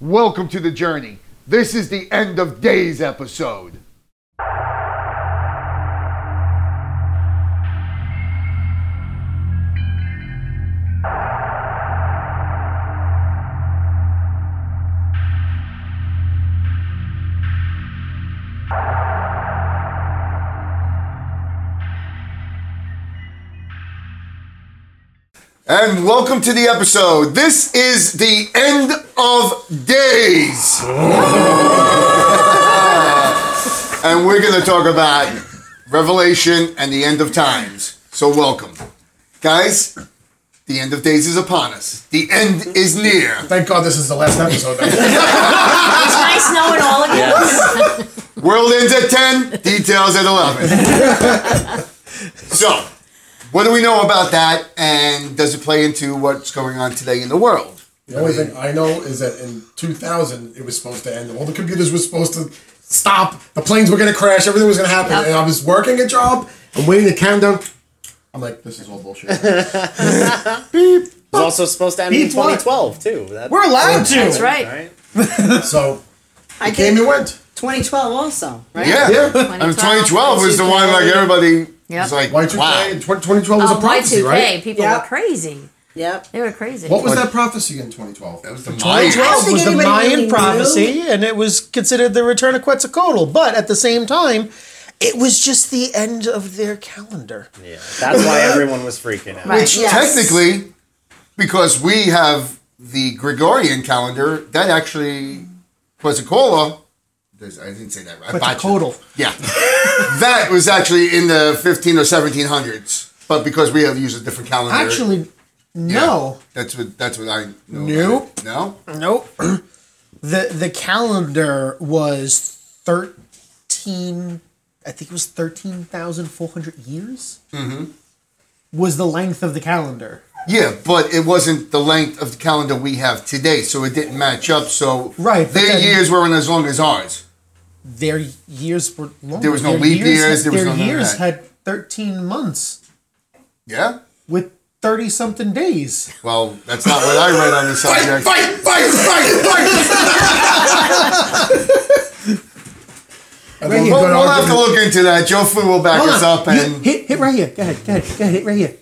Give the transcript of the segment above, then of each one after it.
Welcome to the journey. This is the end of days episode. And welcome to the episode. This is the end of days. and we're going to talk about Revelation and the end of times. So, welcome. Guys, the end of days is upon us. The end is near. Thank God this is the last episode. It's nice knowing all again. World ends at 10, details at 11. so, what do we know about that, and does it play into what's going on today in the world? the only thing I know is that in 2000 it was supposed to end. All the computers were supposed to stop. The planes were going to crash. Everything was going to happen. Yep. And I was working a job. I'm waiting the countdown. I'm like, this is all bullshit. It was also supposed to end in Beep what? 2012 too. That, We're allowed to. That's right. right? so I came and went. 2012 also, right? Yeah. Yeah. I mean, 2012 was the one like everybody Yep. was like, Y2K wow. in 2012 was Oh, a prophecy, Y2K. right? People Yeah. were crazy. Yep. They were crazy. What was that prophecy in 2012? It was the Mayans. 2012 2012 was the Mayan really knew. prophecy, and it was considered the return of Quetzalcoatl. But at the same time, it was just the end of their calendar. Yeah, that's why everyone was freaking out. Right. Which Yes. technically, because we have the Gregorian calendar, that actually Quetzalcoatl. There's- I didn't say that right. I botched it. Yeah, that was actually in the 15 or 1700s. But because we have used a different calendar, Actually, yeah, no, that's what that's what I know. Nope. No, nope. the The calendar was thirteen. I think it was thirteen thousand four hundred years. Mm-hmm. Was the length of the calendar? yeah, but it wasn't the length of the calendar we have today, so it didn't match up. So Right, their then- years weren't as long as ours. Their years were longer. There was no Their leap years, there was no none years had thirteen months Yeah. with thirty something days. Well, that's not what I read on the Fight, subject. fight, fight, fight, fight! And Right we're We'll, we'll have to look into that. Joe Fu will back Hold us on. up, Hit- and hit, hit right here. Go ahead, go ahead, go ahead. Hit right here.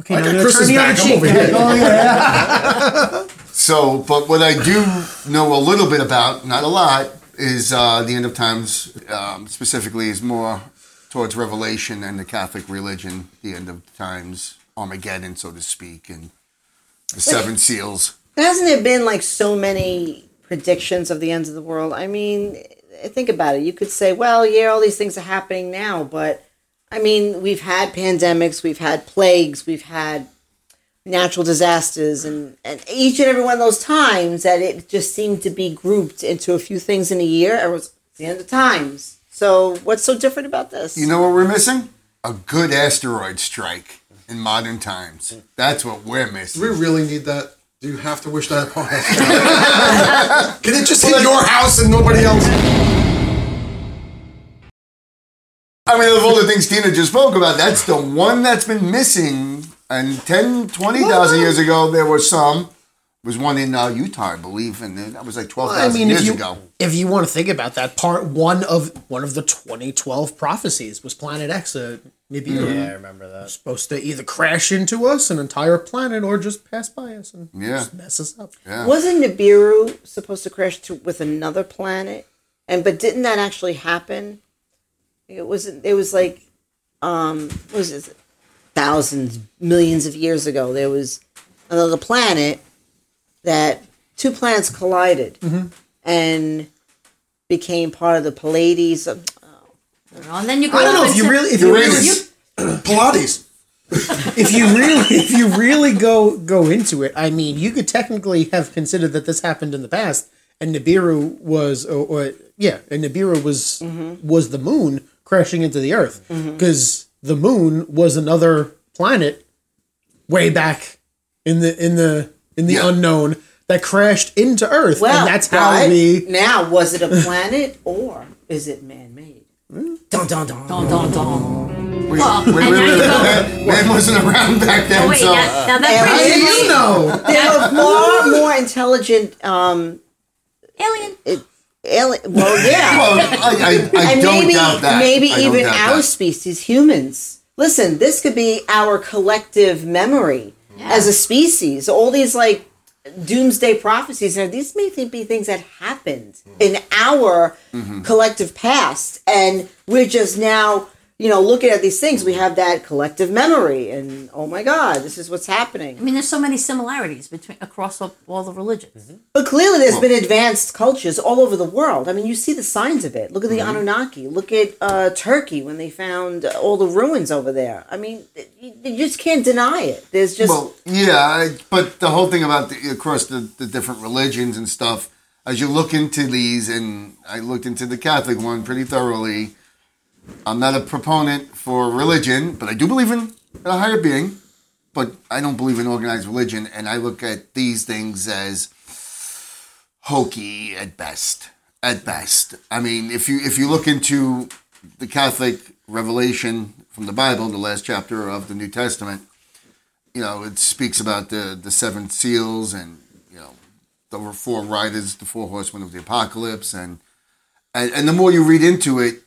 Okay, I now got I'm gonna Chris's the back. I'm over here. Oh, yeah. so. But what I do know a little bit about, not a lot, is uh, the end of times. Um, specifically, is more towards Revelation and the Catholic religion. The end of times, Armageddon, so to speak, and the seven seals. Hasn't there been like so many predictions of the ends of the world? I mean, think about it. You could say, well, yeah, all these things are happening now, but I mean, we've had pandemics, we've had plagues, we've had natural disasters, and, and each and every one of those times that it just seemed to be grouped into a few things in a year, it was the end of times. So, what's so different about this? You know what we're missing? A good asteroid strike in modern times. That's what we're missing. Do we really need that? Do you have to wish that upon us? Can it just hit your house and nobody else? I mean, of all the things Tina just spoke about, that's the one that's been missing. And 10, 20,000 years ago, there was some. was one in uh, Utah, I believe, and that was like 12,000 I mean, years if you ago. if you want to think about that, part one of one of the 2012 prophecies was Planet X, uh, Nibiru, Yeah, I remember that. supposed to either crash into us, an entire planet, or just pass by us and Yeah. just mess us up. Yeah. Wasn't Nibiru supposed to crash to, with another planet? And but didn't that actually happen? It wasn't. it was like um what was it thousands, millions of years ago. There was another planet that two planets collided mm-hmm. and became part of the Pleiades. Uh, of, And then you go I don't know if you really if you really Uranus. Pilates. if you really if you really go go into it, I mean, you could technically have considered that this happened in the past, and Nibiru was, or, or yeah, and Nibiru was mm-hmm. was the moon crashing into the Earth mm-hmm. because the moon was another planet way back in the in the in the Yeah. unknown that crashed into Earth, well, and that's how but we. now was it a planet or is it man-made? Dun dun dun. Dun, dun, dun. Wait, Well, wait, wait, and now wait, you go- man, man wasn't around back then, Oh, wait, so now, now And that I brings didn't You know, There were far more intelligent um, Alien. Alien, well, yeah. Well, I, I, I and don't maybe, doubt that. maybe I even our that. species, humans. Listen, this could be our collective memory as a species. All these like doomsday prophecies, and these may be things that happened in our Mm-hmm. collective past, and we're just now, you know, looking at these things. We have that collective memory, and oh my God, this is what's happening. I mean, there's so many similarities between across all, all the religions. But clearly, there's been advanced cultures all over the world. I mean, you see the signs of it. Look at the Mm-hmm. Anunnaki. Look at uh, Turkey when they found all the ruins over there. I mean, you, you just can't deny it. There's just Well, yeah, I, but the whole thing about the, across the, the different religions and stuff, as you look into these, and I looked into the Catholic one pretty thoroughly. I'm not a proponent for religion, but I do believe in a higher being. But I don't believe in organized religion, and I look at these things as hokey at best. At best, I mean, if you if you look into the Catholic revelation from the Bible, the last chapter of the New Testament, you know, it speaks about the the seven seals and you know the four riders, the four horsemen of the apocalypse, and and, and the more you read into it,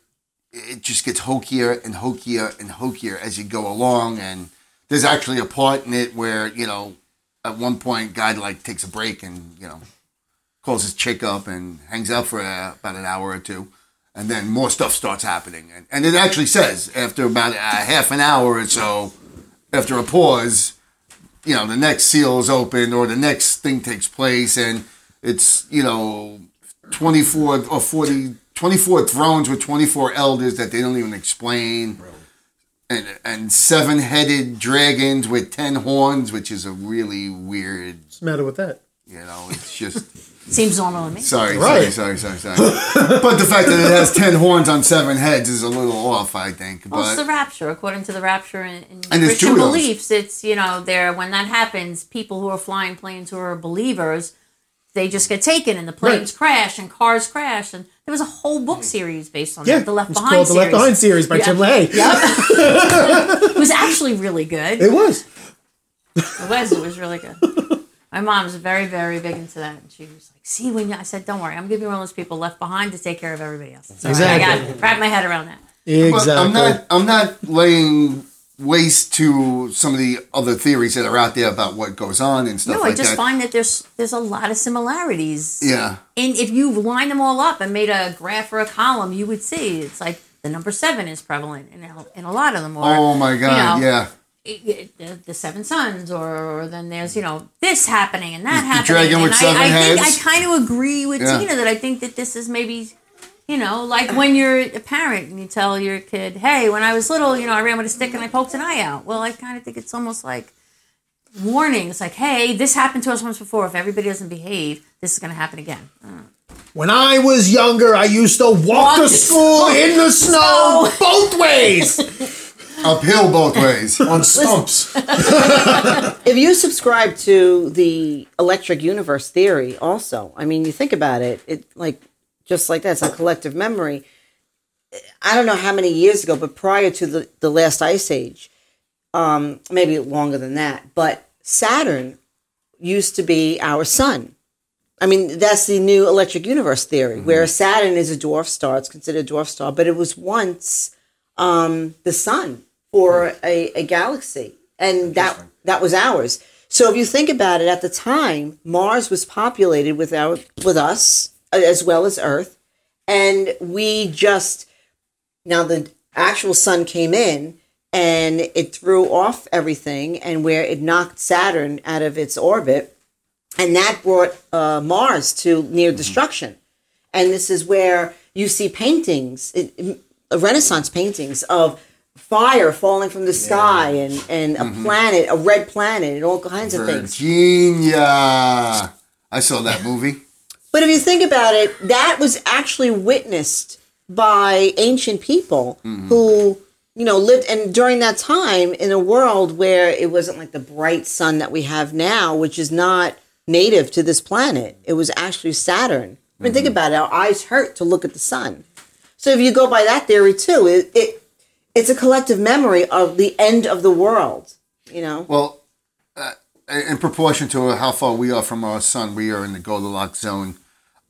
it just gets hokier and hokier and hokier as you go along. And there's actually a part in it where you know, at one point, guy like takes a break and you know, calls his chick up and hangs out for uh, about an hour or two. And then more stuff starts happening, and, and it actually says after about a half an hour or so, after a pause, you know, the next seal is open or the next thing takes place and it's, you know, 24 or 40, 24 thrones with 24 elders that they don't even explain. And, and seven headed dragons with 10 horns, which is a really weird, What's the matter with that? you know, it's just. Seems normal to me. Sorry, Right. sorry, sorry, sorry, sorry. but the fact that it has 10 horns on seven heads is a little off, I think. Well, it's the rapture, according to the rapture in, in And Christian beliefs. It's you know, there when that happens, people who are flying planes who are believers, they just get taken, and the planes crash, and cars crash, and there was a whole book mm. series based on Yeah, that, the Left it's Behind called the. Left Behind series by Yeah. Tim LaHaye. Yep. it was actually really good. It was. It was. It was really good. My mom's very, very big into that, and she was like, "See, when you, I said, don't worry, I'm gonna be one of those people left behind to take care of everybody else." So Exactly. I got wrap my head around that. But Exactly. I'm not. I'm not laying waste to some of the other theories that are out there about what goes on and stuff No, like I just that. find that there's there's a lot of similarities. yeah, And if you line them all up and made a graph or a column, you would see it's like the number seven is prevalent in a, in a lot of them. Or, Oh my god! you know, yeah. it- it- the, seven sons, or, or then there's you know this happening and that The happening. dragon and with I, seven I think heads. I kind of agree with Yeah. Tina that I think that this is maybe. You know, like when you're a parent and you tell your kid, "Hey, when I was little, you know, I ran with a stick and I poked an eye out." Well, I kind of think it's almost like warnings, like, "Hey, this happened to us once before. If everybody doesn't behave, this is going to happen again." Uh. When I was younger, I used to walk, Walk to to school in the snow both ways Uphill both ways. on stumps. if you subscribe to the electric universe theory also i mean you think about it it like just like that it's a collective memory. I don't know how many years ago but prior to the, the last ice age um maybe longer than that but saturn used to be our sun. I mean that's the new electric universe theory where saturn is a dwarf star it's considered a dwarf star but it was once um, the sun for a, a galaxy, and that that was ours. So if you think about it, at the time, Mars was populated with our with us as well as Earth, and we just now the actual sun came in and it threw off everything, and where it knocked Saturn out of its orbit, and that brought uh, Mars to near destruction. And this is where you see paintings, it, Renaissance paintings of fire falling from the sky and, and a planet, a red planet, and all kinds of things. Virginia. I saw that movie. But if you think about it, that was actually witnessed by ancient people mm-hmm. who, you know, lived and during that time in a world where it wasn't like the bright sun that we have now, which is not native to this planet. It was actually Saturn. I mean, think mm-hmm. about it. Our eyes hurt to look at the sun. So if you go by that theory too, it, it it's a collective memory of the end of the world. You know. Well, in proportion to how far we are from our sun, we are in the Goldilocks zone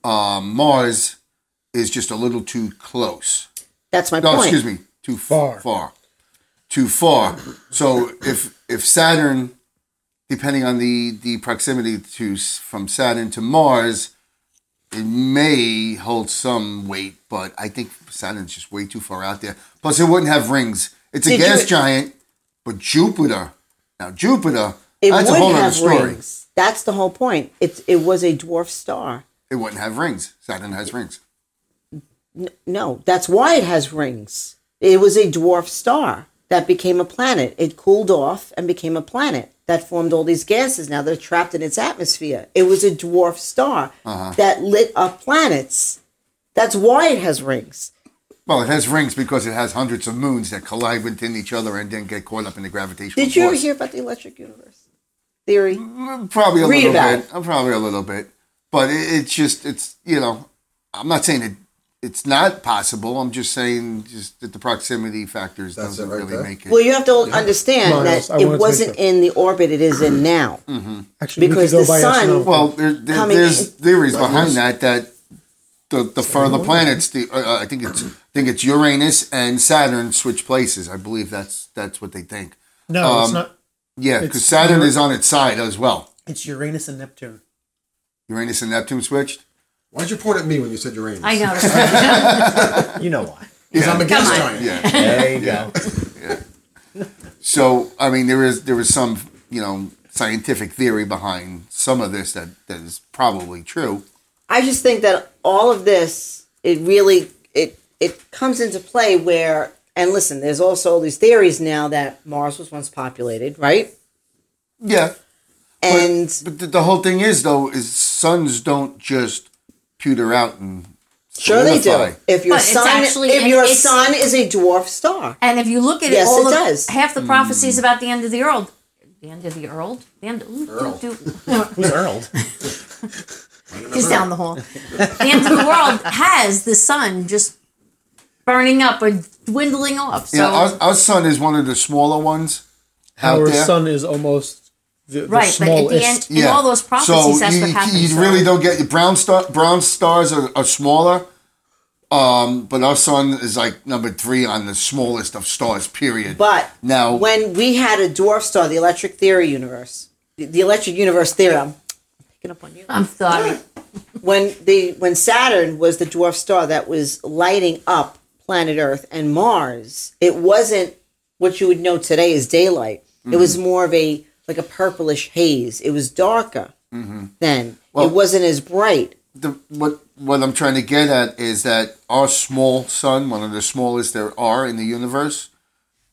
um, Mars is just a little too close. That's my No, point. excuse me, too Far. far, too far. So if if Saturn, depending on the the proximity to from Saturn to Mars, it may hold some weight, but I think Saturn's just way too far out there. Plus, it wouldn't have rings. It's a Did gas you- giant, but Jupiter. Now Jupiter, It that's would have story. rings. That's the whole point. It it was a dwarf star. It wouldn't have rings. Saturn has rings. No, that's why it has rings. It was a dwarf star that became a planet. It cooled off and became a planet that formed all these gases now they're trapped in its atmosphere. It was a dwarf star Uh-huh. that lit up planets. That's why it has rings. Well, it has rings because it has hundreds of moons that collide within each other and then get caught up in the gravitational Did you ever hear about the electric universe theory? Probably a Read little about bit. Uh, Probably a little bit. But it, it's just, it's, you know, I'm not saying it, it's not possible. I'm just saying just that the proximity factors That's doesn't right really there. make it. Well, you have to understand Miles, that it wanted to make wasn't in the orbit it is in now. Actually, Because we could go the sun- well, there, there, there's in- theories behind that, that the, the further planets, the, uh, I think it's, I think it's Uranus and Saturn switch places. I believe that's, that's what they think. no, it's um, not. Yeah, because Saturn is on its side as well. It's Uranus and Neptune. Uranus and Neptune switched. Why'd you point at me when you said Uranus? I know. You know why. Because I'm a gas on. giant. Yeah. There you go. So I mean, there is there is some you know scientific theory behind some of this that, that is probably true. I just think that all of this, it really, it it comes into play where, and listen, there's also all these theories now that Mars was once populated, right? Yeah, And but the, the whole thing is though is suns don't just pewter out and sure they do. If your But it's sun, actually- if and your it's- sun is a dwarf star, And if you look at Yes, it, all it the, does. half the hmm. prophecies about the end of the world, the end of the world, the end. Ooh, Earl. do- do- Who's Earl? He's down the hall. The end of the world has the sun just burning up or dwindling off. So Yeah, our, our sun is one of the smaller ones out Our there. sun is almost the, the right, but at the smallest. end, in all those prophecies, so that's you, what happens. you so- really don't get brown star brown stars are, are smaller. Um, but our sun is like number three on the smallest of stars. Period. but now when we had a dwarf star, the electric theory universe, the, the electric universe theory, I'm picking up on you. I'm sorry. when the when Saturn was the dwarf star that was lighting up planet Earth and Mars, it wasn't what you would know today as daylight. It was Mm-hmm. more of a like a purplish haze. It was darker then. Mm-hmm. Well- it wasn't as bright. the, what what I'm trying to get at is that our small sun, one of the smallest there are in the universe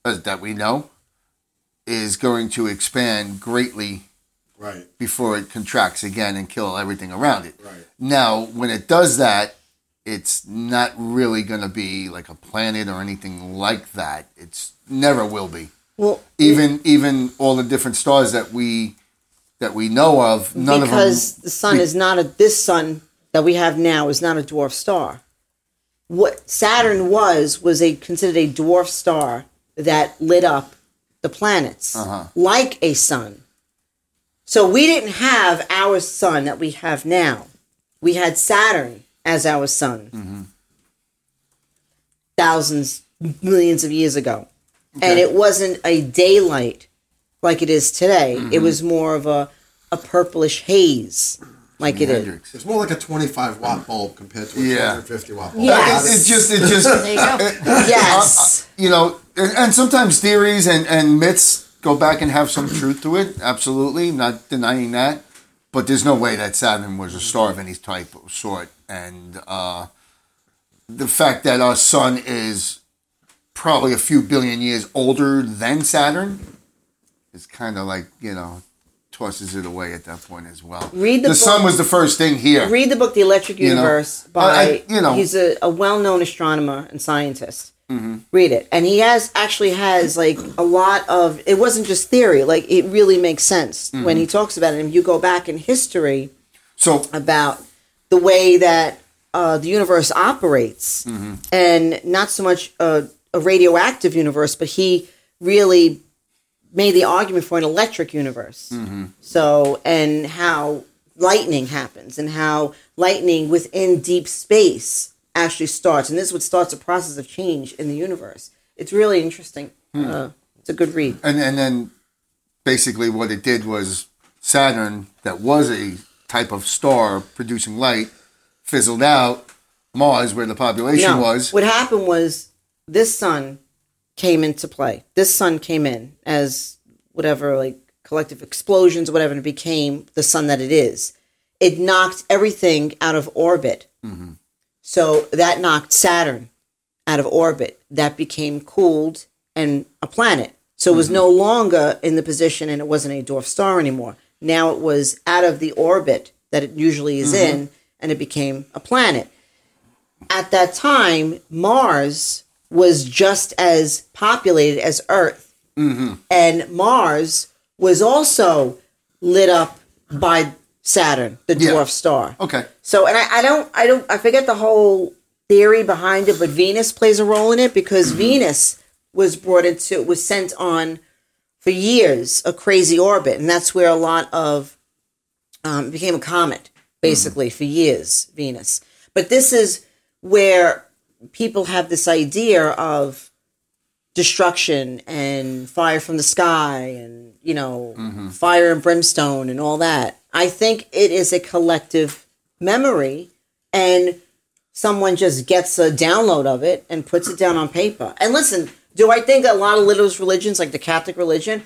uh, that we know, is going to expand greatly Right. before it contracts again and kill everything around it. Right. Now, when it does that, it's not really going to be like a planet or anything like that. It's never will be. Well, Even even all the different stars that we that we know of, none of them. Because the sun is not a this sun that we have now is not a dwarf star. What Saturn was was a considered a dwarf star that lit up the planets Uh-huh. like a sun. So we didn't have our sun that we have now. We had Saturn as our sun. Mm-hmm. Thousands, millions of years ago. And it wasn't a daylight like it is today. Mm-hmm. It was more of a, a purplish haze like it is. Hendrix. It's more like a 25 watt bulb compared to a Yeah. 250 watt bulb. Yes. It, it just it just There you go. Yes. you know, and, and sometimes theories and, and myths go back and have some truth to it. Absolutely, not denying that. But there's no way that Saturn was a star of any type or sort. And uh, the fact that our sun is probably a few billion years older than Saturn is kind of like, you know, tosses it away at that point as well. Read the the sun was the first thing here. Read the book The Electric You know, Universe by I- I- you know. he's a, a well known astronomer and scientist. Mm-hmm. Read it. And he has actually has like a lot of it wasn't just theory, like it really makes sense Mm-hmm. when he talks about it. And you go back in history so about the way that uh, the universe operates, Mm-hmm. and not so much a, a radioactive universe, but he really made the argument for an electric universe. Mm-hmm. So, and how lightning happens and how lightning within deep space actually starts. And this is what starts a process of change in the universe. It's really interesting. Uh, it's a good read. And and then basically what it did was Saturn, that was a type of star producing light, fizzled out. Mars, where the population No, was, What happened was this sun came into play. This sun came in as whatever, like collective explosions or whatever, and it became the sun that it is. It knocked everything out of orbit. So that knocked Saturn out of orbit. That became cooled and a planet. So it was mm-hmm. no longer in the position and it wasn't a dwarf star anymore. Now it was out of the orbit that it usually is mm-hmm. in and it became a planet at that time, Mars was just as populated as Earth. Mm-hmm. And Mars was also lit up by Saturn, the Yeah. dwarf star. okay, So, and I, I don't, I don't, I forget the whole theory behind it, but Venus plays a role in it because mm-hmm. Venus was brought into, was sent on for years a crazy orbit, and that's where a lot of um, became a comet basically mm-hmm. for years. Venus, but this is where people have this idea of destruction and fire from the sky and you know mm-hmm. fire and brimstone and all that i think it is a collective memory and someone just gets a download of it and puts it down on paper. And listen do i think a lot of little religions like the catholic religion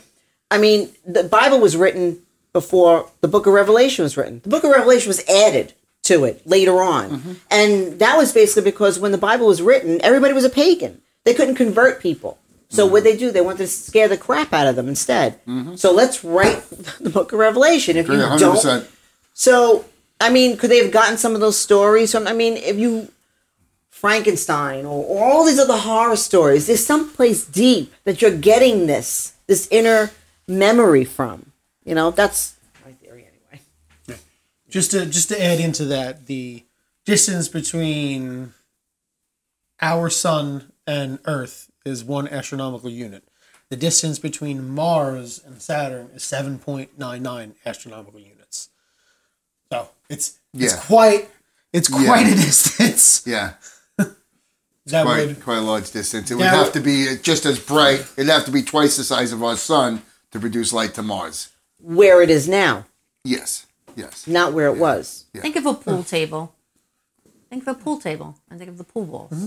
i mean the bible was written before the book of revelation was written. The book of revelation was added to it later on. Mm-hmm. And that was basically because when the bible was written everybody was a pagan. They couldn't convert people so what mm-hmm. they do they want to scare the crap out of them instead mm-hmm. so let's write the book of revelation if you Agree, don't so, I mean, could they have gotten some of those stories from? I mean, if you Frankenstein or, or all these other horror stories, there's someplace deep that you're getting this this inner memory from. You know, that's my theory anyway. just to just to add into that the distance between our sun and earth is one astronomical unit the distance between mars and saturn is 7.99 astronomical units so it's it's Yeah. quite it's quite Yeah. a distance yeah, that quite would quite a large distance. It would have would- to be just as bright. It'd have to be twice the size of our sun to produce light to Mars. Where it is now, Yes, yes. not where it was. Think of a pool table. Think of a pool table and think of the pool balls. Mm-hmm.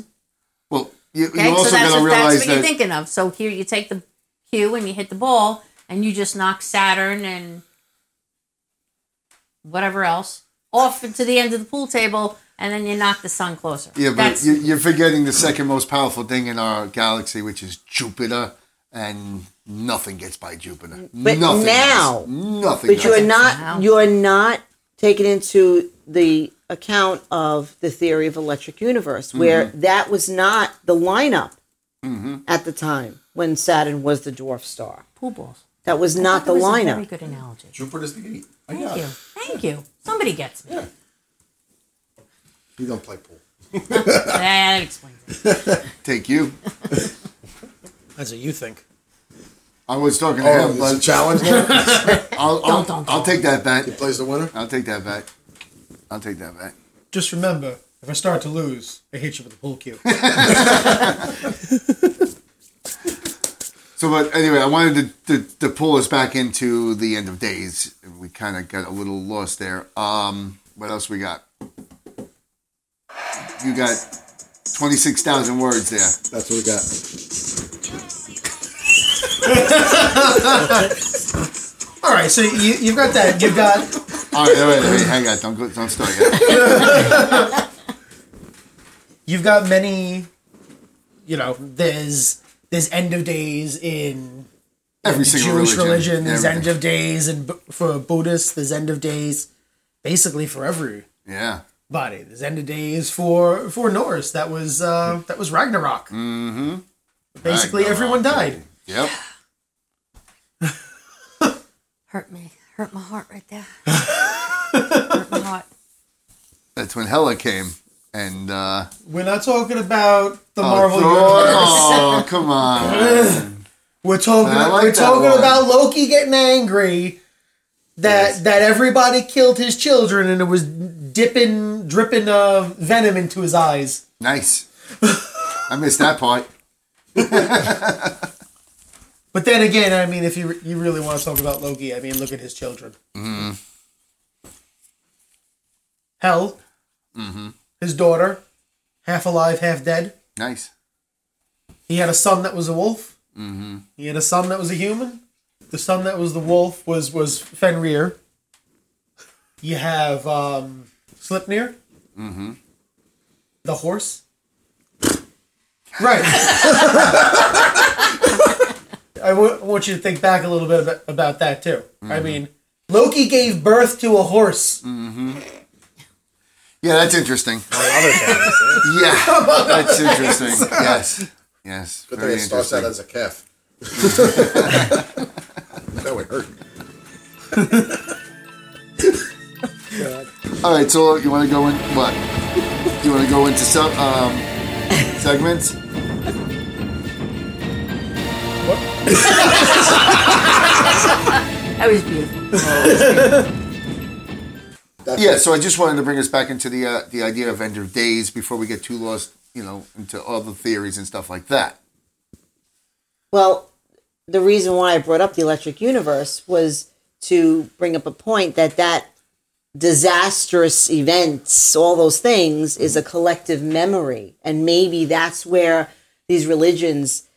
Well, you, Okay, you so also that's got to what, that's realize what you're thinking of. So here you take the cue and you hit the ball and you just knock Saturn and whatever else off into the end of the pool table and then you knock the sun closer. Yeah, but That's- you, you're forgetting the second most powerful thing in our galaxy, which is Jupiter, and nothing gets by Jupiter. But nothing now- does. nothing. But you are not Wow. you are not taking into the account of the theory of electric universe, where mm-hmm. that was not the lineup mm-hmm. at the time when Saturn was the dwarf star. pool balls. That was I not the that was a Very lineup. good analogy. Jupiter's the gate. I Thank got you. it. Thank you. Somebody gets me. Yeah. You don't play pool. That explains it. Take you. that's what you think I was talking to Oh, him, but challenge now. I'll, I'll, Don't, don't, I'll take that bet. he plays the winner. I'll take that bet. I'll take that back. just remember if i start to lose i hit you with a pool cue So, but anyway, I wanted to, to, to pull us back into the end of days. We kind of got a little lost there. Um, what else we got? You got 26,000 words there. That's what we got. all right so you, you've got that you've got All right, wait, wait, wait, hang on. Don't, go, don't start yet. you've got many you know there's there's end of days in Every the single Jewish religion, religion. there's everything. end of days and for Buddhists there's end of days basically for everybody Yeah. body. there's end of days for for Norse that was uh that was Ragnarok mm-hmm. basically Ragnarok, everyone died Yep. Hurt me. Hurt my heart right there. Hurt my heart. That's when Hela came. And, uh, we're not talking about the oh, Marvel throw- universe oh, come on. we're talking I like we're that talking one. about Loki getting angry that Yes. that everybody killed his children and it was dipping dripping uh, venom into his eyes. Nice. I missed that part. But then again, I mean, if you you really want to talk about Loki, I mean, look at his children. Hel, his daughter, half alive, half dead. Nice. He had a son that was a wolf. Mm-hmm. He had a son that was a human. The son that was the wolf was was Fenrir. You have um, Sleipnir. Mm-hmm. The horse. Right. I w- want you to think back a little bit about, about that too. I mm-hmm. mean, Loki gave birth to a horse. Mm-hmm. Yeah, that's interesting. Eh? Yeah, that's interesting. Yes. Yes. Good thing Very it starts out as a calf. that would hurt. All right, so you want to go in what? You want to go into some um, segments? That was beautiful. That's Yeah. So I just wanted to bring us back into the uh, the idea of end of days before we get too lost, you know, into all the theories and stuff like that. Well, the reason why I brought up the electric universe was to bring up a point that that disastrous events, all those things, is a collective memory, and maybe that's where these religions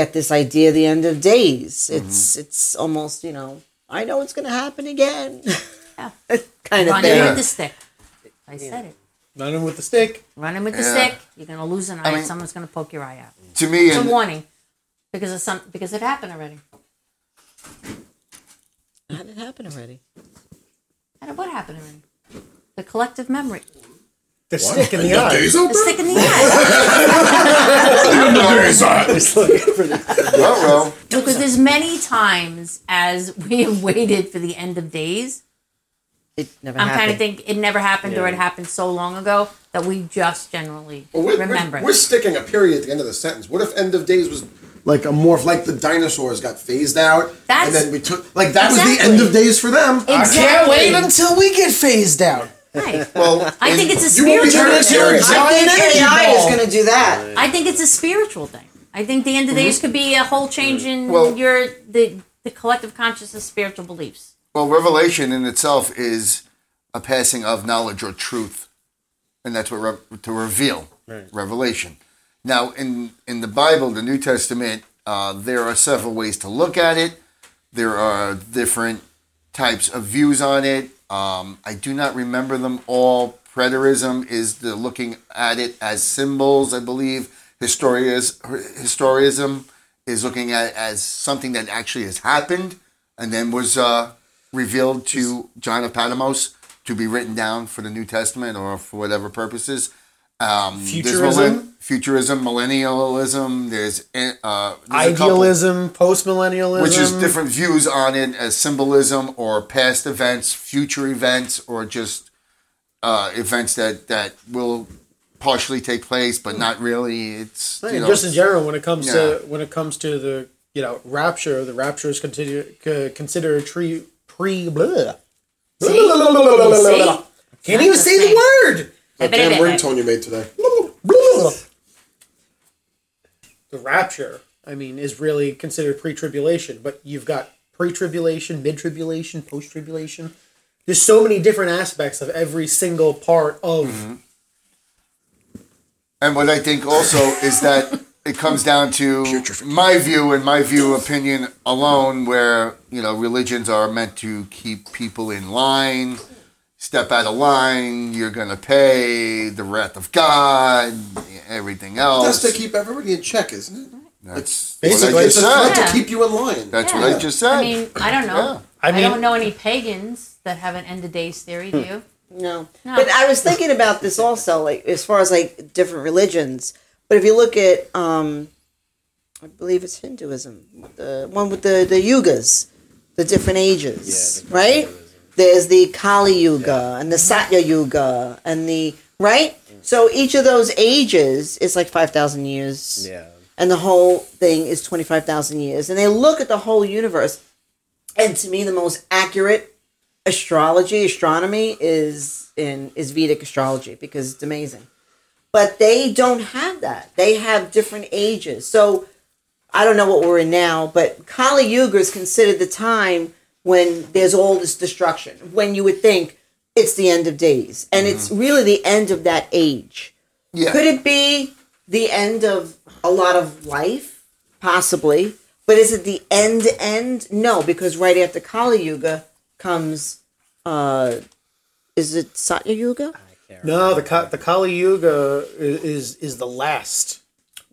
get this idea the end of days. Mm-hmm. It's it's almost you know I know it's going to happen again, Yeah. kind of Running thing. with the stick. I said it. Running with the stick. Running with the Yeah. stick. You're gonna lose an eye. mean- Someone's gonna poke your eye out. To me, It's a warning. Because of some because it happened already. How did it happen already? How did what happened already? The collective memory. The stick in the eye. Days The open? stick in the eye. Just looking for the. well, Because there's many times as we have waited for the end of days. It never I'm kind of think it never happened or it happened so long ago that we just generally Well, we're, remember. we're, it. we're sticking a period at the end of the sentence. What if end of days was like a morph, like the dinosaurs got phased out, That's- and then we took like that was the end of days for them. Exactly. Can't wait until we get phased out. Right. well, I think it's a You won't be spiritual thing. I giant think energy AI is going to do that. I think it's a spiritual thing. I think the end of days could be a whole change in Well- your the the collective consciousness spiritual beliefs. well, revelation in itself is a passing of knowledge or truth, and that's what re- to reveal revelation. Now, in in the Bible, the New Testament, uh, there are several ways to look at it. There are different types of views on it. Um, I do not remember them all. Preterism is the looking at it as symbols, I believe. Historias, historism is looking at it as something that actually has happened and then was uh, revealed to John of Patmos to be written down for the New Testament or for whatever purposes. Um, Futurism? Millen- futurism, millennialism. There's uh, there's Idealism, post millennialism. which is different views on it as symbolism or past events, future events, or just uh, events that that will partially take place but not really. It's you know, just in general, when it comes Yeah. to when it comes to the you know rapture, the rapture is considered c- considered a tree pre blah. See? See? Can't even say the the word. That damn ringtone you made today. The rapture, I mean, is really considered pre-tribulation, but you've got pre-tribulation, mid-tribulation, post-tribulation. There's so many different aspects of every single part of Mm-hmm. And what I think also is that it comes down to my view and my view opinion alone, where you know religions are meant to keep people in line. Step out of line, you're gonna pay the wrath of God, everything else. That's to keep everybody in check, isn't it? That's Basically, what I It's just just said. Yeah. to keep you in line. That's what Yeah. I just said. I mean, I don't know. Yeah. I I, don't know any pagans that have an end of days theory. Do you? No. No. But I was thinking about this also, like as far as like different religions. But if you look at, um, I believe it's Hinduism, the one with the the yugas, the different ages, Yeah, the right? There's the Kali Yuga and the Satya Yuga and the right. Mm. So each of those ages is like five thousand years Yeah. and the whole thing is 25,000 years. And they look at the whole universe. And to me, the most accurate astrology, astronomy is in is Vedic astrology because it's amazing. But they don't have that. They have different ages. So I don't know what we're in now, but Kali Yuga is considered the time when there's all this destruction. When you would think it's the end of days, and it's really the end of that age. Yeah. Could it be the end of a lot of life? Possibly. But is it the end end? No, because right after Kali Yuga comes uh is it Satya Yuga? No, the Ka- the Kali Yuga is is the last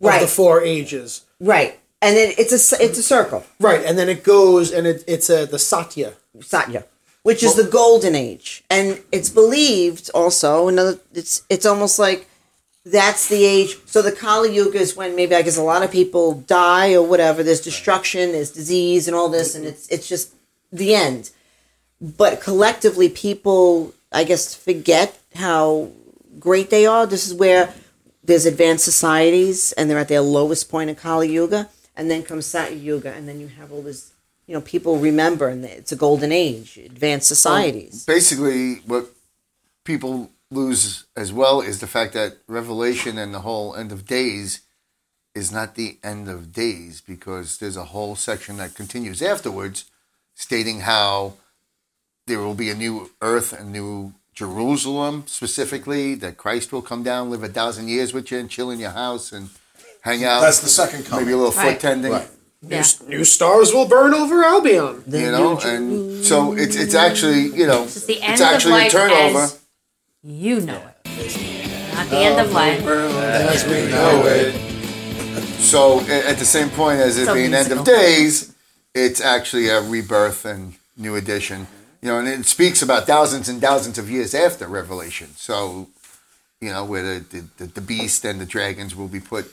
of the four ages. Right. And it, it's a it's a circle. Right, and then it goes and it, it's a the Satya. Satya, which is the golden age, and it's believed also another. It's it's almost like that's the age. So the Kali Yuga is when maybe I guess a lot of people die or whatever. There's destruction, there's disease, and all this, and it's it's just the end. But collectively, people I guess forget how great they are. This is where there's advanced societies, and they're at their lowest point in Kali Yuga, and then comes Satya Yuga, and then you have all this. You know, people remember, and it's a golden age, advanced societies. Basically, what people lose as well is the fact that Revelation and the whole end of days is not the end of days because there's a whole section that continues afterwards stating how there will be a new earth, a new Jerusalem specifically, that Christ will come down, live a thousand years with you, and chill in your house and hang out. That's the second coming. maybe a little foot Right. tending. Right. Yeah. New stars will burn over Albion. You know, and so it's it's actually you know It's the it's end of actually a turnover. as you know it. Not the end of life. As we know it. So a- at the same point as it So being end of musical. days, it's actually a rebirth and new edition. You know, and it speaks about thousands and thousands of years after Revelation. So, you know, where the, the, the, the beast and the dragons will be put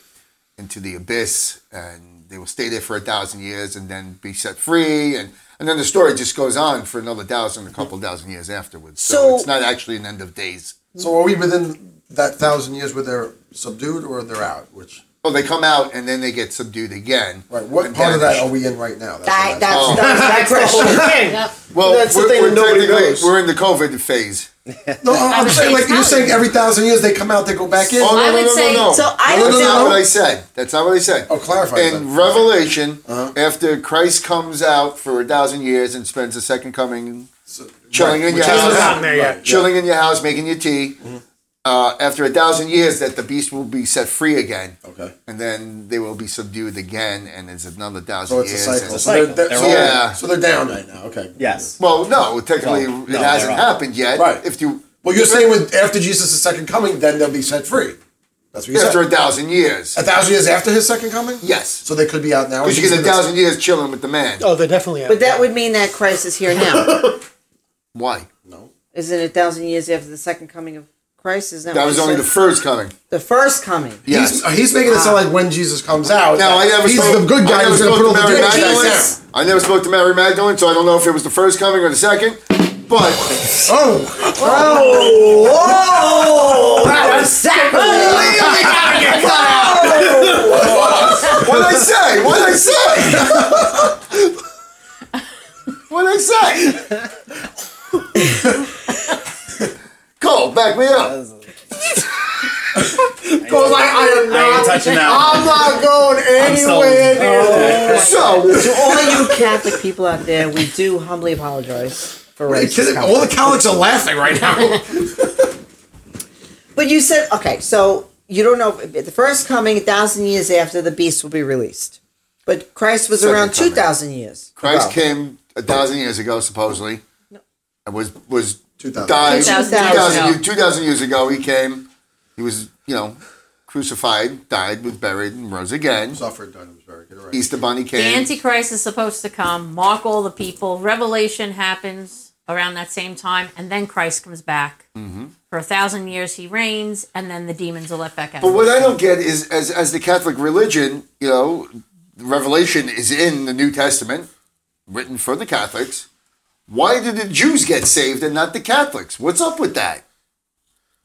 into the abyss and they will stay there for a thousand years and then be set free and and then the story just goes on for another thousand, a couple thousand years afterwards. So, So- it's not actually an end of days. So are we within that thousand years where they're subdued or they're out? Which Well, they come out and then they get subdued again. right? What and part of that banished. are we in right now? That's That, what that's, I'm that's, that's the whole thing. Yep. Well, That's the we're, thing we're that nobody technically- knows. We're in the COVID phase. asking. No, I'm would saying say like you're not. saying every thousand years they come out, they go back in. Oh no, I no, would no, say- no, no. so I no, would that's say- not what I said. That's not what I said. Oh, clarify In that. Revelation, Uh-huh. after Christ comes out for a thousand years and spends the second coming chilling in your Which hasn't house, there yet. chilling in your house, making your tea. Uh, after a thousand years, that the beast will be set free again, Okay. and then they will be subdued again, and it's another thousand So it's a years. cycle. and- So they're, cycle. they're- They're so, all- Yeah. so they're down right now. Okay. Yes. well, no, technically Well, it no, hasn't they're up. happened yet. Right. If you Well, you're saying with after Jesus' second coming, then they'll be set free. That's what you after a thousand years, A thousand years after his second coming. yes, So they could be out now. because you get a thousand years chilling with the man. Oh, they definitely have. But that would mean that Christ is here now. Why? No. Isn't it a thousand years after the second coming of Christ? Is that, That was only the first coming. the first coming. Yes. He's, uh, he's making it sound like when Jesus comes out. Now I never he's spoke, the good guy who's going to put all to the Mary good guys Magdalene. down. I never spoke to Mary Magdalene, so I don't know if it was the first coming or the second. But Oh, Oh! Oh! what did I say? What did I say? what did I say? Cole, back me up. goes like I am I ain't not. touching that. I'm not going sold. anywhere near. So, To all you Catholic people out there, we do humbly apologize for Are you racist kidding? comments. All the Catholics are laughing right now. But you said okay, so you don't know the first coming a thousand years after the beast will be released. But Christ was Second around coming. two thousand years. Christ ago. came a thousand years ago, supposedly. And was was 2000. died 2,000 2,000 years ago. 2,000 years ago. He came. He was you know crucified, died, was buried, and rose again. Suffered, died, was very good. Right. Easter Bunny came. The. Antichrist is supposed to come, mock all the people. Revelation happens around that same time, and then Christ comes back. Mm-hmm. For a thousand years, he reigns, and then the demons are let back out. But what I don't get is, as as the Catholic religion, you know, Revelation is in the New Testament, written for the Catholics. Why did the Jews get saved and not the Catholics? What's up with that?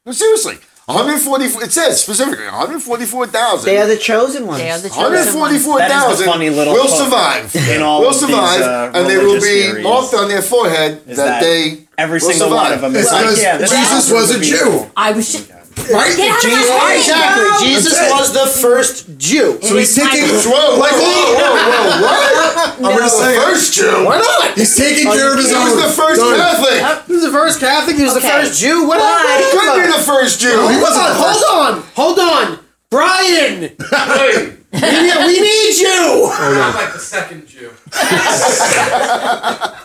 No, seriously. 144. It says specifically 144,000. They are the chosen ones. They are the chosen ones. 144,000 That is the funny little will survive. in all will of these, survive, uh, and they will be theories marked on their forehead that, is that they Every We'll single survive. one of them. It's is like, because yeah, Jesus was a. Jew, I was just, right? Get out of my Jesus, head. Exactly. No. Jesus That's was the first Jew. So he's taking. Whoa, Like, whoa, whoa, whoa, what? I'm gonna say first Jew. Why not? He's taking uh, care of his He own. was the first Done. Catholic. He was the first Catholic. He was the first Jew. What? Why? He couldn't be the first Jew. he wasn't on, hold on, hold on, Brian. we, need, we need you. I'm like the second Jew.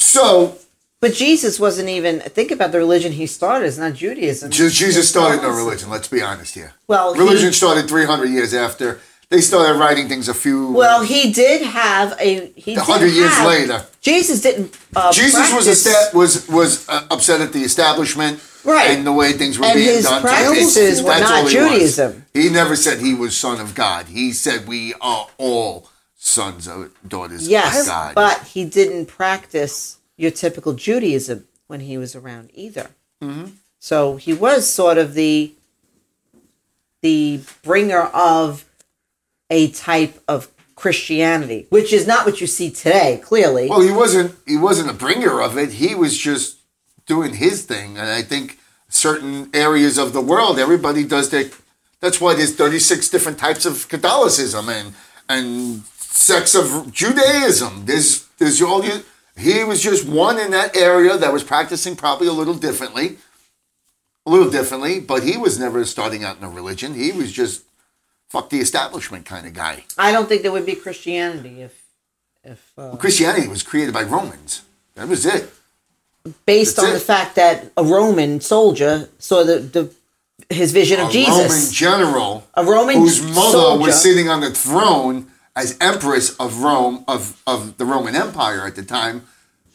So But Jesus wasn't even. Think about the religion he started. It's not Judaism. Je- Jesus started no religion. Let's be honest here. Well, he- religion started 300 years after they started writing things. A few. Well, he did have a. He A hundred years have- later. Jesus didn't. Uh, Jesus was practice- esta- was was uh, upset at the establishment Right. and the way things were And being his done. practices were not all he. Judaism. He never said he was son of God. He said we are all sons of daughters Yes, of God. Yes, but he didn't practice your typical Judaism when he was around either. Mm-hmm. So he was sort of the the bringer of a type of Christianity, which is not what you see today. Clearly, Well, he wasn't. He wasn't a bringer of it. He was just doing his thing, and I think certain areas of the world, everybody does their. That's why there's 36 different types of Catholicism and and sects of Judaism. There's there's all you. He was just one in that area that was practicing probably a little differently, a little differently, but he was never starting out in a religion. He was just fuck the establishment kind of guy. I don't think there would be Christianity if if uh, Christianity was created by Romans. That was it. based That's on it. the fact that a Roman soldier saw the, the his vision of Jesus. a Jesus. Roman general, A Roman whose mother soldier. was sitting on the throne as empress of Rome of, of the Roman Empire at the time,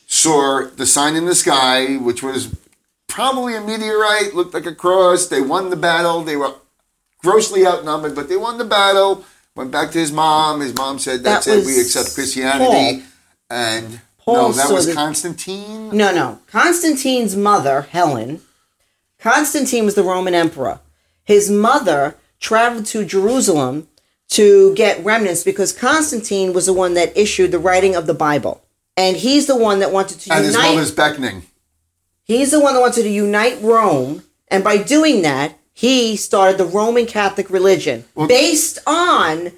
saw the sign in the sky, which was probably a meteorite, looked like a cross. They won the battle. They were grossly outnumbered, but they won the battle. Went back to his mom. His mom said, "That's That it. We accept Christianity." And Paul no, that was the- Constantine. No, no. Constantine's mother, Helen, Constantine was the Roman emperor. His mother traveled to Jerusalem to get remnants because Constantine was the one that issued the writing of the Bible. And he's the one that wanted to And his unite mother's beckoning. He's the one that wanted to unite Rome, and by doing that, he started the Roman Catholic religion based on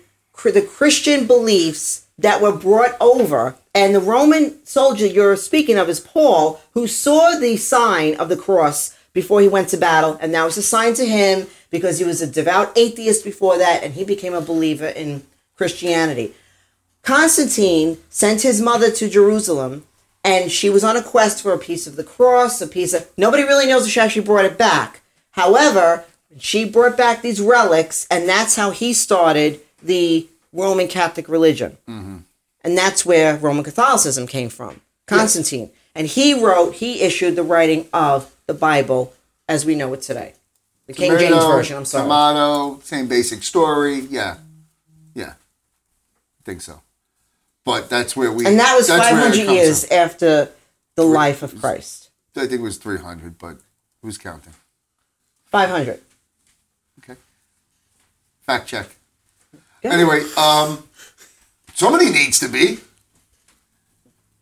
the Christian beliefs that were brought over. And the Roman soldier you're speaking of is Paul, who saw the sign of the cross before he went to battle, and that was a sign to him because he was a devout atheist before that, and he became a believer in Christianity. Constantine sent his mother to Jerusalem, and she was on a quest for a piece of the cross, a piece of. Nobody really knows if she actually brought it back. However, she brought back these relics, and that's how he started the Roman Catholic religion. Mm-hmm. And that's where Roman Catholicism came from. Constantine. And he wrote, he issued the writing of the Bible as we know it today. The King James Version, I'm sorry. Tomato, same basic story. Yeah, yeah, I think so. But that's where we. And that was that's where it 500 years from. after the life of Christ. I think it was three hundred, but who's counting? 500. Okay. Fact check. Yeah. Anyway, um, somebody needs to be.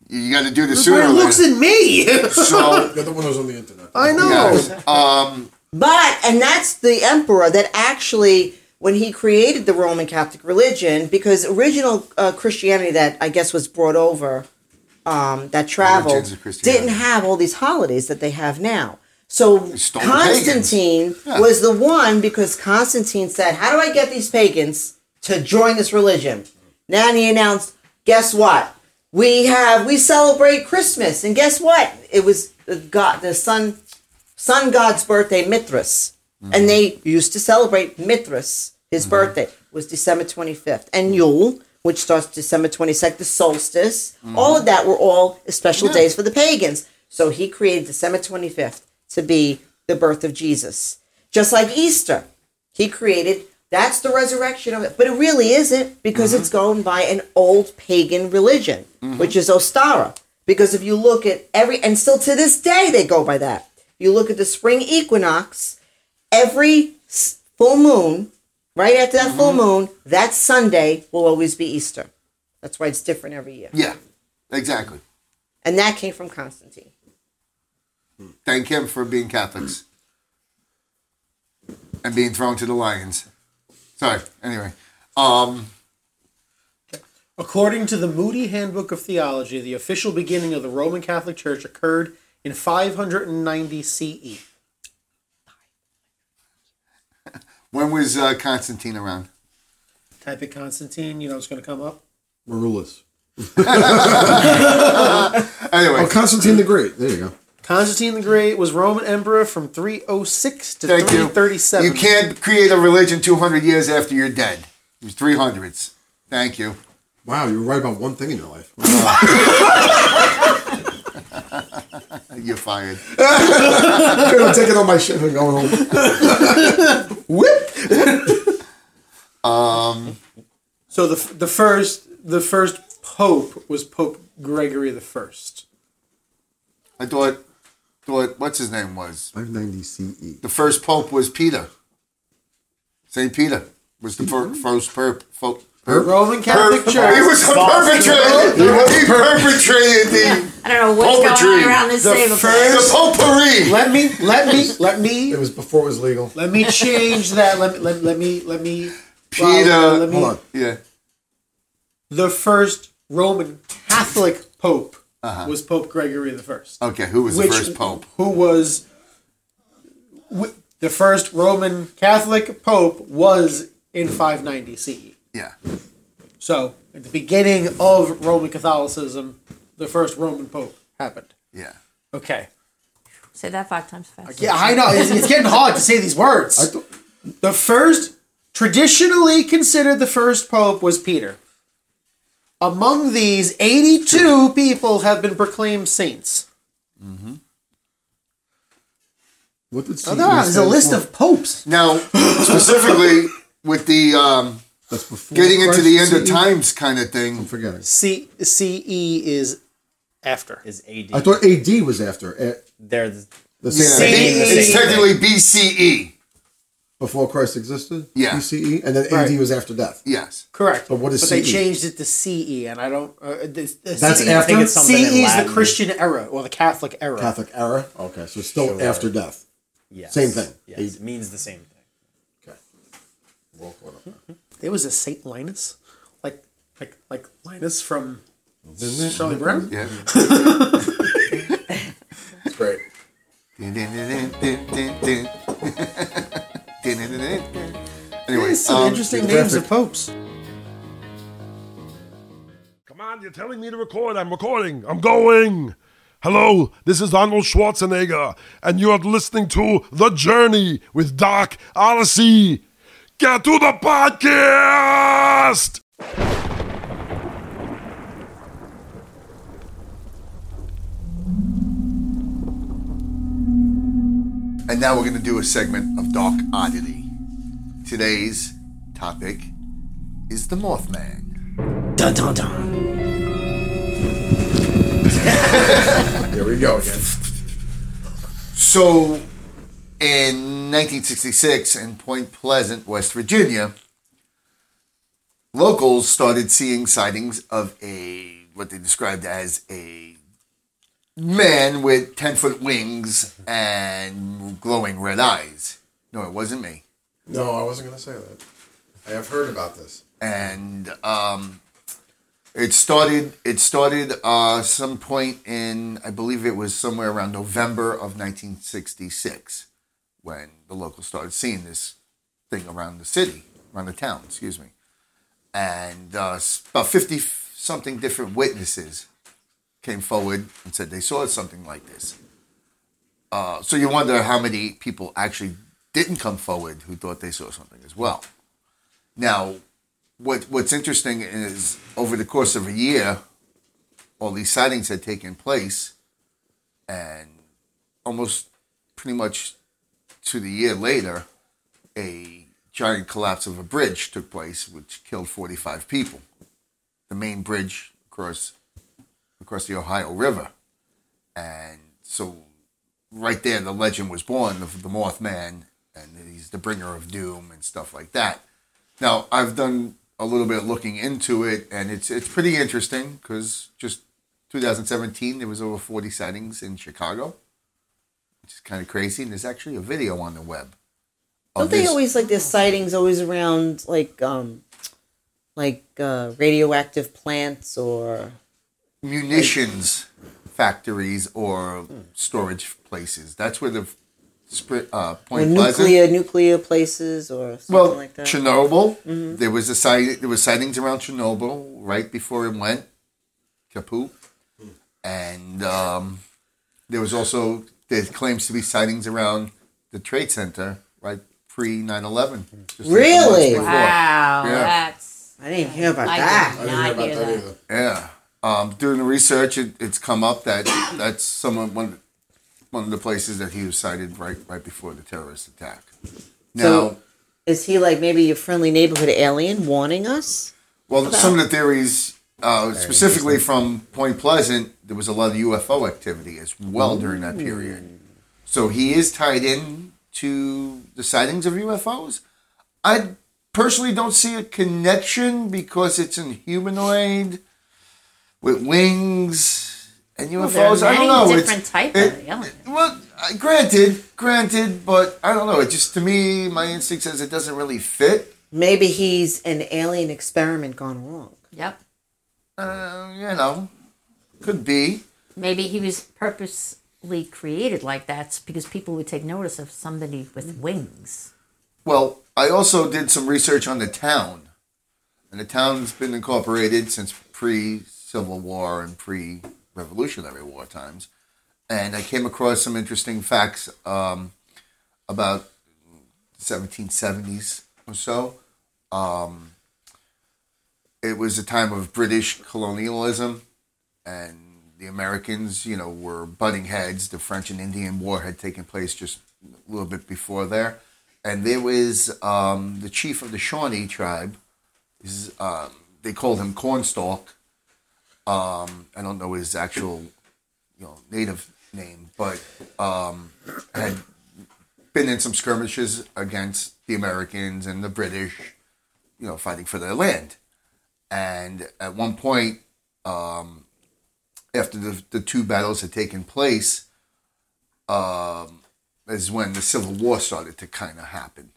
You got to do this sooner or Everybody looks at me. So, You're the one who's on the internet. I know. yes. Um, But, and that's the emperor that actually, when he created the Roman Catholic religion, because original uh, Christianity that I guess was brought over, um, that traveled, Origins of Christianity. didn't have all these holidays that they have now. So stole Constantine. Yeah. was the one because Constantine said, How do I get these pagans to join this religion? Now he announced, Guess what? We have we celebrate Christmas, and guess what? It was the God, the sun, sun god's birthday, Mithras, and mm-hmm. they used to celebrate Mithras. His mm-hmm. birthday was December twenty fifth, and Yule, which starts December twenty second, the solstice. Mm-hmm. All of that were all special Yeah. days for the pagans. So he created December twenty fifth to be the birth of Jesus, just like Easter. He created that's the resurrection of it, but it really isn't because it's mm-hmm. going by an old pagan religion, mm-hmm. which is Ostara. Because if you look at every, and still to this day they go by that. You look at the spring equinox, every full moon, right after that full mm-hmm. moon, that Sunday will always be Easter. That's why it's different every year. yeah, exactly. and that came from Constantine. Thank him for being Catholics and being thrown to the lions. Sorry. Anyway, um, According to the Moody Handbook of Theology, the official beginning of the Roman Catholic Church occurred in 590 CE. when was uh, Constantine around? Type in Constantine, you know it's going to come up. Marulus. Anyway, Oh, Constantine the Great. There you go. Constantine the Great was Roman emperor from 306 to thank 337. You can't create a religion 200 years after you're dead. It was 300s. Thank you. Wow, you were right about one thing in your life. You're fired. I'm taking all my shit and going home. Whip. Um. So the the first the first pope was Pope Gregory the First. I thought, thought what's his name was 590 CE. the first pope was Peter. Saint Peter was the fir- first perp. Fo- perp- Roman Catholic He Church. He was a perpetrator. He perpetrated the I don't know what's going on around this The table. first- the potpourri. Let me let me let me It was before it was legal. let me change that. Let me let, let me let me Peter. well, let me, Hold on. Yeah. The first Roman Catholic Pope Uh-huh. was Pope Gregory the First. Okay, who was which the first pope? who was wh- the first Roman Catholic Pope was in 590 CE. Yeah. So at the beginning of Roman Catholicism, the first Roman Pope happened. Yeah. Okay. Say that five times fast. Yeah, I know. It's, it's getting hard to say these words. I th- the first, traditionally considered the first pope was Peter. Among these, 82 people have been proclaimed saints. Mm-hmm. What did CE Oh, there's a list for? of popes. Now, specifically with the um, That's before getting into the end of times kind of thing. I'm forgetting. C, CE is after. Is AD. I thought AD was after. They're the, the Yeah, same Same- it's technically BCE. Before Christ existed. Yeah. BCE, and then Right. AD was after death. Yes. Correct. But what is But they CE? changed it to CE, and I don't. Uh, this, this That's CE, after? I think it's something in CE is the Latin. Christian era or the Catholic era. Catholic era. Okay, so still Sure. after death. yes. Same thing. Yes, AD. it means the same thing. Okay. Well caught up. There was a Saint Linus, like like like Linus from Charlie Brown. Yeah. It's great. anyway, There's some um, interesting names graphic. of popes. Come on, you're telling me to record. I'm recording. I'm going. Hello, this is Arnold Schwarzenegger, and you're listening to The Journey with Dark Odyssey. Get to the podcast! And now we're going to do a segment of Dark Oddity. Today's topic is the Mothman. Dun dun dun. Here we go again. So, in 1966 in Point Pleasant, West Virginia, locals started seeing sightings of a what they described as a man with 10 foot wings and glowing red eyes. No, it wasn't me. No, I wasn't going to say that. I have heard about this. and um, it started. It started uh, some point in, I believe it was somewhere around November of 1966, when the locals started seeing this thing around the city, around the town. Excuse me, and uh, about 50 something different witnesses came forward and said they saw something like this. Uh, so you wonder how many people actually didn't come forward who thought they saw something as well. Now, what what's interesting is over the course of a year, all these sightings had taken place, and almost pretty much to the year later, a giant collapse of a bridge took place, which killed forty five people. The main bridge across across the Ohio River, and so right there, the legend was born of the Mothman, and he's the bringer of doom and stuff like that. Now, I've done a little bit of looking into it, and it's it's pretty interesting because just 2017, there was over 40 sightings in Chicago, which is kind of crazy. And there's actually a video on the web. Don't they this- always like there's sightings always around like um like uh, radioactive plants or munitions factories or storage places? That's where the spri- uh, or Point Pleasant. nuclear nuclear places or something Well, like that. Chernobyl. Mm-hmm. There was a site. There was sightings around Chernobyl right before it went kaput, and um, there was also there claims to be sightings around the Trade Center right pre 9-11. just a couple Really? months. Wow, Yeah. that's I didn't hear about I that. I did didn't not hear about hear that that. either. Yeah. Um, doing the research, it, it's come up that that's some of one, one of the places that he was sighted right right before the terrorist attack. Now, So- Is he like maybe your friendly neighborhood alien warning us? well, some of the theories, uh, specifically from Point Pleasant, there was a lot of UFO activity as well during that period. So he is tied in to the sightings of UFOs. I personally don't see a connection because it's an humanoid with wings and Well, there are UFOs. I don't many know. It's- different type it- of alien. well, uh, granted, granted, but I don't know. It just to me, my instinct says it doesn't really fit. Maybe he's an alien experiment gone wrong. Yep. Uh, you know, could be. Maybe he was purposely created like that because people would take notice of somebody with wings. Well, I also did some research on the town, and the town's been incorporated since pre-Civil War and pre-Revolutionary War times, and I came across some interesting facts um, about 1770s or so. Um, it was a time of British colonialism, and the Americans, you know, were butting heads. The French and Indian War had taken place just a little bit before there, and there was um, the chief of the Shawnee tribe. Is um, they called him Cornstalk. Um, I don't know his actual, you know, native name, but um, had been in some skirmishes against the Americans and the British, you know, fighting for their land. And at one point, um, after the, the two battles had taken place, um, is when the Civil War started to kind of happen.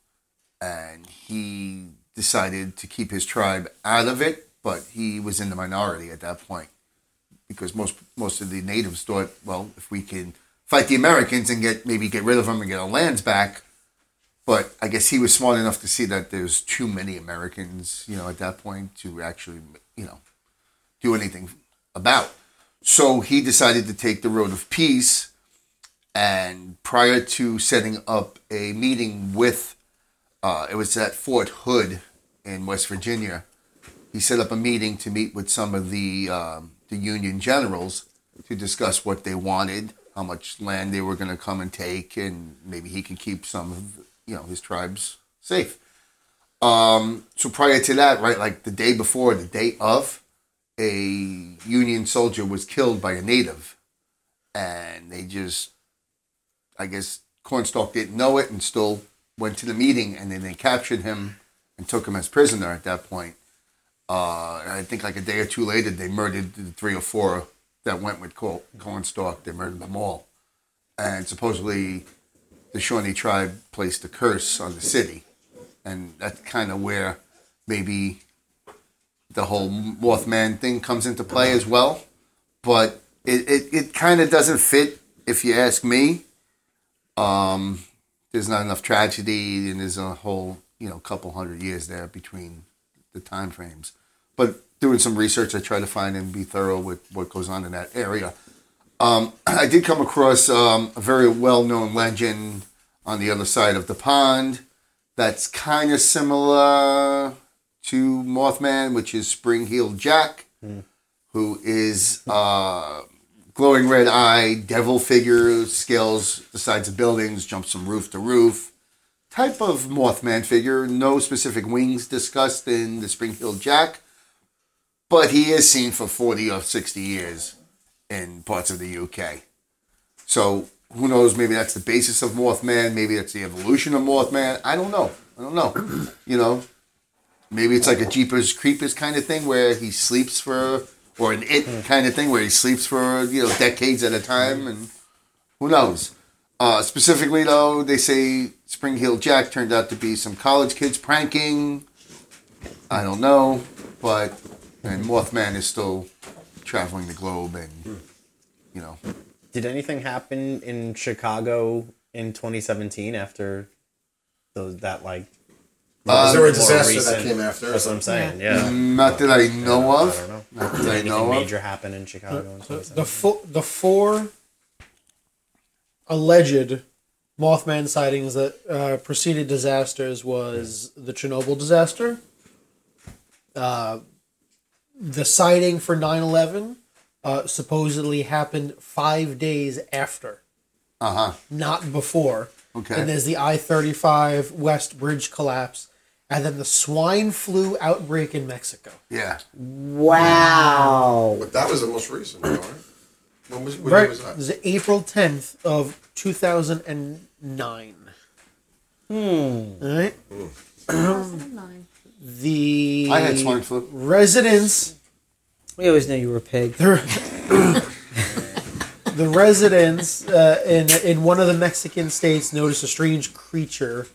And he decided to keep his tribe out of it, but he was in the minority at that point because most most of the natives thought, well, if we can fight the Americans and get maybe get rid of them and get our lands back. But I guess he was smart enough to see that there's too many Americans, you know, at that point to actually, you know, do anything about. So he decided to take the road of peace. And prior to setting up a meeting with, uh, it was at Fort Hood in West Virginia, he set up a meeting to meet with some of the um, the Union generals to discuss what they wanted, how much land they were going to come and take, and maybe he could keep some of you know his tribes safe. Um, so prior to that, right, like the day before, the day of, a Union soldier was killed by a native, and they just, I guess, Cornstalk didn't know it and still went to the meeting, and then they captured him and took him as prisoner at that point. Uh, I think like a day or two later, they murdered the three or four that went with Cor- Cornstalk. They murdered them all, and supposedly the Shawnee tribe placed a curse on the city, and that's kind of where maybe the whole Mothman thing comes into play as well. But it, it, it kind of doesn't fit, if you ask me. Um, there's not enough tragedy, and there's a whole you know couple hundred years there between the time frames. But doing some research, I try to find and be thorough with what goes on in that area. Um, I did come across um, a very well-known legend on the other side of the pond that's kind of similar to Mothman, which is Spring-Heeled Jack, who is uh, glowing red eye, devil figure, scales the sides of buildings, jumps from roof to roof. Type of Mothman figure, no specific wings discussed in the Spring-Heeled Jack, but he is seen for 40 or 60 years in parts of the UK. So who knows? Maybe that's the basis of Mothman. Maybe that's the evolution of Mothman. I don't know. I don't know. You know, maybe it's like a Jeepers Creepers kind of thing where he sleeps for or an it kind of thing where he sleeps for you know decades at a time, and who knows. Uh, specifically, though, they say Spring Heel Jack turned out to be some college kids pranking. I don't know, but and Mothman is still traveling the globe, and you know, Did anything happen in Chicago in 2017 after those that like? Was there a more disaster that came after? That's what I'm saying. Yeah. not that I know I of. don't know. Not Did that I anything know of. major happen in Chicago in The 2017? fo- the four alleged Mothman sightings that uh, preceded disasters was the Chernobyl disaster, uh, the sighting for 9-11 uh, supposedly happened five days after, Uh huh. not before. Okay. And there's the I-35 West Bridge collapse, and then the swine flu outbreak in Mexico. Yeah. Wow. But that was the most recent, though, right? When was, when Right, was it that? was April 10th of 2009. Hmm. All right. Nine. The I had swine flu. residents We always knew you were a pig. the residents uh, in in one of the Mexican states noticed a strange creature.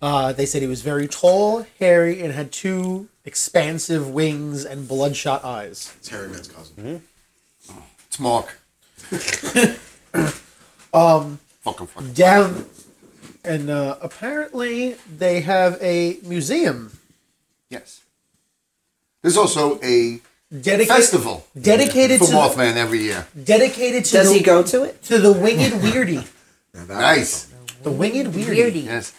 Uh, they said he was very tall, hairy, and had two expansive wings and bloodshot eyes. It's Harry Man's cousin. It's Mark. um. Fucking fucking. Down, and uh, apparently they have a museum Yes. There's also a dedicated festival dedicated for to Mothman every year. dedicated to Does the, he go to it? to the winged weirdie. Nice. The winged weirdie. Weirdy. Yes.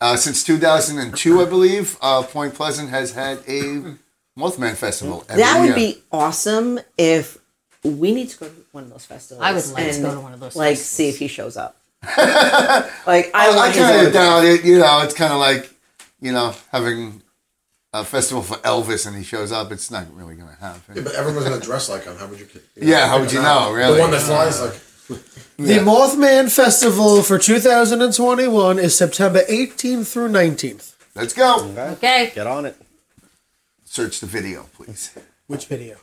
Uh, since 2002, I believe, uh, Point Pleasant has had a Mothman festival. Every year. That would year. be awesome if we need to go to one of those festivals. I would like to and, go to one of those Like, festivals. see if he shows up. like, I, I, I want his kind of autograph. doubt it. You know, it's kind of like, you know, having a festival for Elvis and he shows up. It's not really going to happen. Yeah, happen. but everyone's gonna dress like him. How would you? Yeah, how would you know, really? The one that flies like. The Mothman Festival for 2021 is September 18th through 19th. Let's go. Okay. Get on it. Search the video, please, Which video?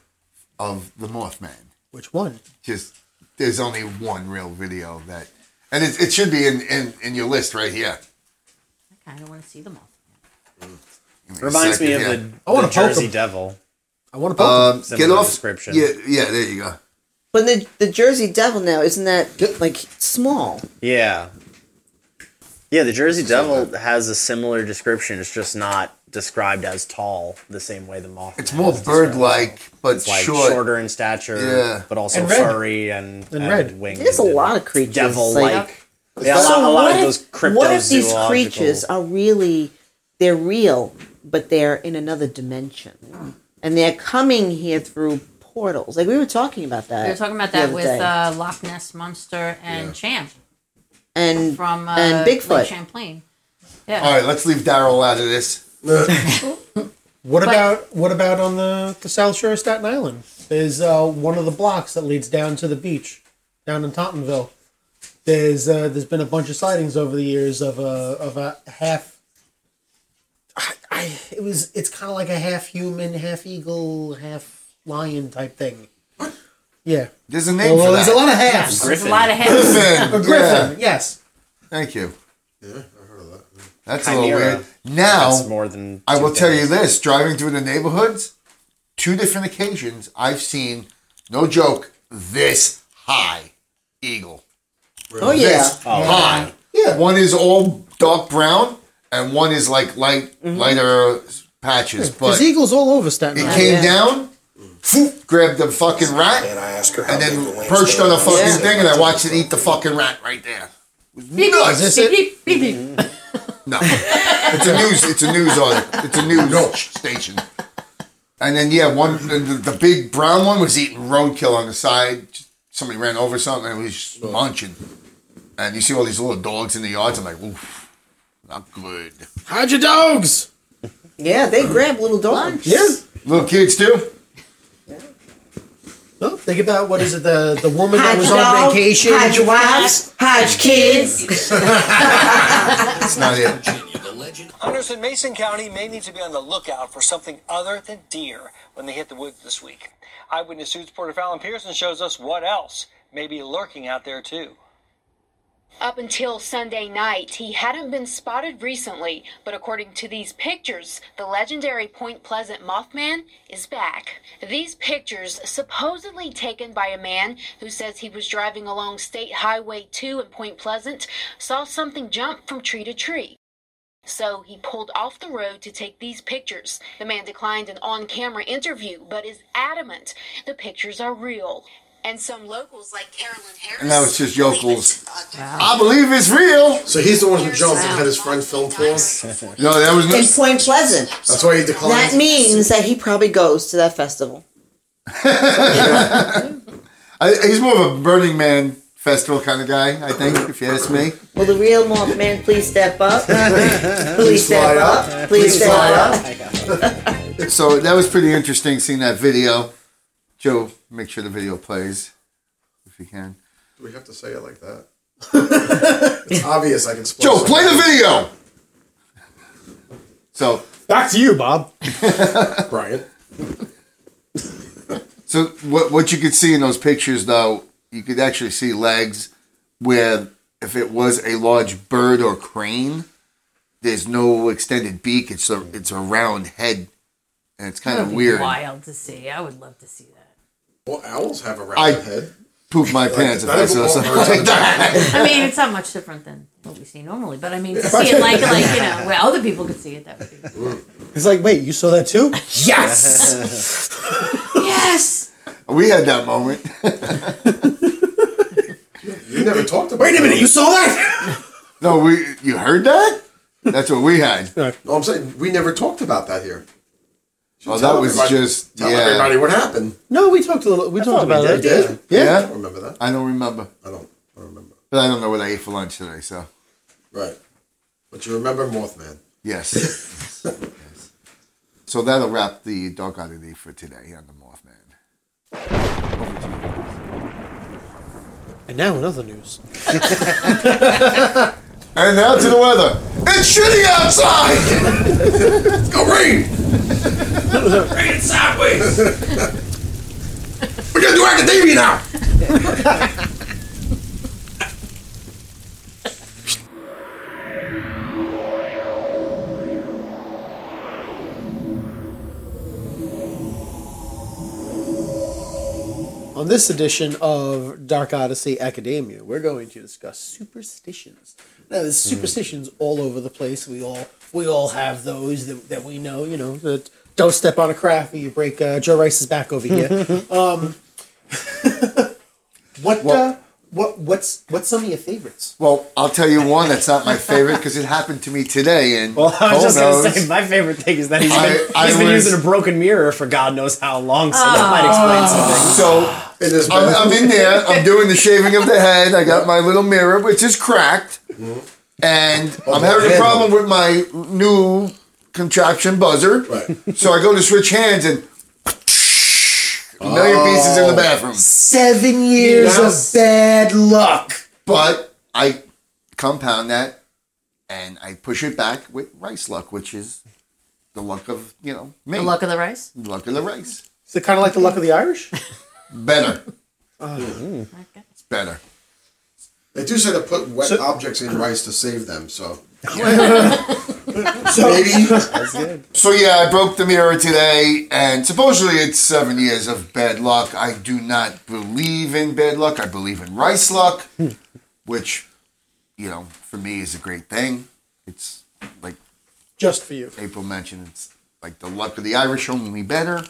of the Mothman. Which one? Just there's only one real video that, and it, it should be in, in, in your list right here. I kind of want to see them all. Give a Reminds me of here. the, I wanna the poke Jersey him. Devil. I want to poke Um, get off. description. Yeah, yeah. There you go. But the the Jersey Devil now isn't that like small? Yeah. Yeah, the Jersey Devil has a similar description. It's just not described as tall the same way the moth. It's more bird-like, but It's like short. shorter in stature, Yeah. but also And red. furry and, And red. winged. There's a lot of creatures. devil-like. like- yeah, a lot, so a lot what of if, those what if these creatures are really they're real, but they're in another dimension, and they're coming here through portals? Like we were talking about that. We were talking about that with day. uh, Loch Ness Monster and Champ and from uh, and Lake Bigfoot. Champlain. Yeah. All right, let's leave Daryl out of this. What about what about on the, the South Shore of Staten Island? There's uh, one of the blocks that leads down to the beach, down in Tottenville. There's uh, there's been a bunch of sightings over the years of a of a half. I, I it was it's kind of like a half human, half eagle, half lion type thing. Yeah. There's a name Well, for there's that. a lot of halves. There's a lot of heads. Griffin. A griffin, yes. Thank you. Yeah, I heard of that. That's a little weird. Now, It's more than. I two will tell you this: driving through the neighborhoods, two different occasions, I've seen, no joke, this high eagle. oh yeah, This oh, high. Yeah. One is all dark brown, and one is like light, Mm-hmm. lighter patches. But There's eagles all over Staten it Island. came yeah. down, phoop, grabbed the fucking rat, And I asked her and big the then perched on a fucking Yeah. thing, and I watched it eat the fucking rat right there. Beep, Nuts. Is this beep, it? beep, beep, beep. No, it's a news. It's a news article. It's a news station. And then yeah, one the, the the big brown one was eating roadkill on the side. Somebody ran over something and it was just munching. And you see all these little dogs in the yards. I'm like, oof, not good. Hide your dogs. yeah. They grab little dogs. Yeah. Little kids too. Well, think about what is it the the woman that was on dog, vacation. Hide your wives. Hide your kids. It's not it. legend. Hunters in Mason County may need to be on the lookout for something other than deer when they hit the woods this week. Eyewitness News reporter Fallon Pearson shows us what else may be lurking out there too. Up until Sunday night, he hadn't been spotted recently, but according to these pictures, the legendary Point Pleasant Mothman is back. These pictures, supposedly taken by a man who says he was driving along State Highway 2 in Point Pleasant, saw something jump from tree to tree. So he pulled off the road to take these pictures. The man declined an on camera interview, but is adamant the pictures are real. And some locals like Carolyn Harris. And that was just yokels. I believe it's real. So he's the one who jumped and had his friend film for him. No, that was In Point Pleasant. That's why he declined. That means that he probably goes to that festival. I, he's more of a Burning Man festival kind of guy, I think, if you ask me. Will the real Mothman please step up? please step fly up. up. Please Please step fly up. So that was pretty interesting seeing that video. Joe, make sure the video plays if you can. Do we have to say it like that? it's obvious I can split Joe, play the video. So back to you, Bob. Brian. So what what you could see in those pictures, though, you could actually see legs where if it was a large bird or crane, there's no extended beak. It's a it's a round head, and it's kind That of be weird. Wild to see. I would love to see that. Well, owls have a round I head. poop my Like, pants if I saw something like that. I mean, it's not much different than what we see normally, but I mean, to see it like, like you know, where other people could see it, that would be. He's like, wait, you saw that too? Yes. Yes. We had that moment. You never talked about Wait a minute, you saw that? No, we you heard that? That's what we had. No, I'm saying we never talked about that here. Oh, Tell that was just Tell yeah. everybody what happened. No, we talked a little. We talked thought we about did, it. yeah. Yeah. I don't remember that. I don't remember, I don't. I don't remember. but I don't know what I ate for lunch today. So Right. But you remember Mothman. yes. yes. So that'll wrap the Dark Oddity for today on the Mothman. Over to you. And now in other news. And now to the weather. It's shitty outside. Let's Go rain! rain sideways. We're gonna do academia now! On this edition of Dark Odyssey Academia, we're going to discuss superstitions. Now, there's superstitions all over the place. We all we all have those that, that we know. You know that don't step on a craft or you break uh, Joe Rice's back over here. um, what uh, what what's what's some of your favorites? Well, I'll tell you one that's not my favorite because it happened to me today. And Well, I was just gonna say my favorite thing is that he's been, I- I he's been was- using a broken mirror for God knows how long, so that might explain something. So It is I'm. I'm in there. I'm doing the shaving of the head. I got my little mirror, which is cracked, mm-hmm. and I'm having a problem with my new contraption buzzer. Right. So I go to switch hands and a million oh. pieces in the bathroom. Seven years Yes. of bad luck. But I compound that and I push it back with rice luck, which is the luck of you know me. The luck of the rice. The luck of the rice. Is it kind of like the luck of the Irish? Better. Okay. Oh, it's better. They do say to put wet So- objects in rice to save them, so So, maybe So yeah, I broke the mirror today, and supposedly it's seven years of bad luck. I do not believe in bad luck. I believe in rice luck, which, you know, for me is a great thing. It's like just for you. April mentioned, it's like the luck of the Irish, only better.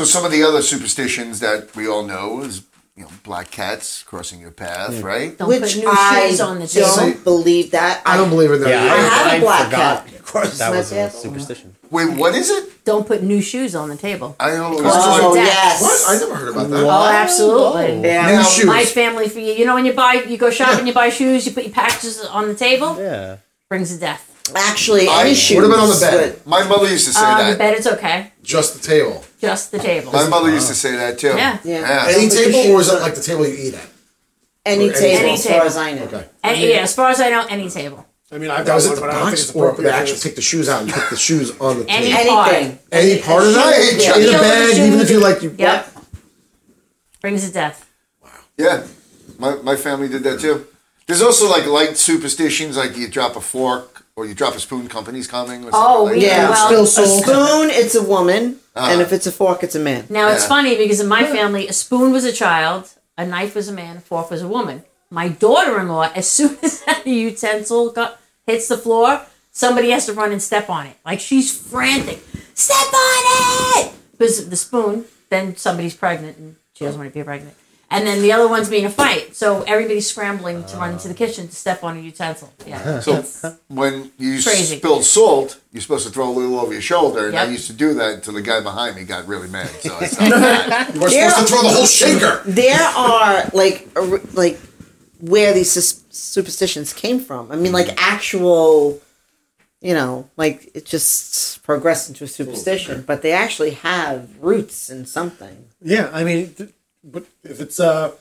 So some of the other superstitions that we all know is, you know, black cats crossing your path, right? Don't Which put new I shoes on the table. don't believe that. I don't believe in that. Yeah, either. I have a black forgot cat. that was My a superstition. Wait, what is it? Don't put new shoes on the table. I don't know. Oh Death. yes. What? I never heard about that. Oh, absolutely. Yeah. Now- shoes. My family for you. You know when you buy, you go shopping, you buy shoes, you put your packages on the table, Yeah. brings the death. Actually, I- any what shoes. about on the bed? would- My mother used to say Uh, the that. bed, it's okay. Just the table. Just the table. My mother used to say that too. Yeah. Yeah. Any table, or is shoes it like the table you eat at? Any Or table, any as table. far as I know. Okay. And, yeah, as far as I know, any table. I mean, I've Does got it one, the but I don't think box it's or appropriate. they for actually this. take the shoes out and put the shoes on the Any table? part. Anything. Any part of that? Yeah. In a Children's bag, even if you like you. Yep. Brings to death. Wow. Yeah, my, my family did that too. There's also like light superstitions, like you drop a fork or you drop a spoon, company's coming. Or something Oh, like we- that. Yeah, Well, a sold. spoon, it's a woman, Uh-huh. and if it's a fork, it's a man. Now it's funny because in my family, a spoon was a child, a knife was a man, a fork was a woman. My daughter-in-law, as soon as that utensil got, hits the floor, somebody has to run and step on it. Like she's frantic, step on it because the spoon. Then somebody's pregnant and she doesn't want to be pregnant. And then the other one's being a fight, so everybody's scrambling to run into the kitchen to step on a utensil. Yeah, So when you Crazy. spill salt, you're supposed to throw a little over your shoulder, and I Yep. used to do that until the guy behind me got really mad. So I stopped that. You were supposed to throw the whole shaker. There are like a r- like where these sus- superstitions came from. I mean, like actual, you know, like it just progressed into a superstition, but they actually have roots in something. Yeah, I mean, th- but if it's uh,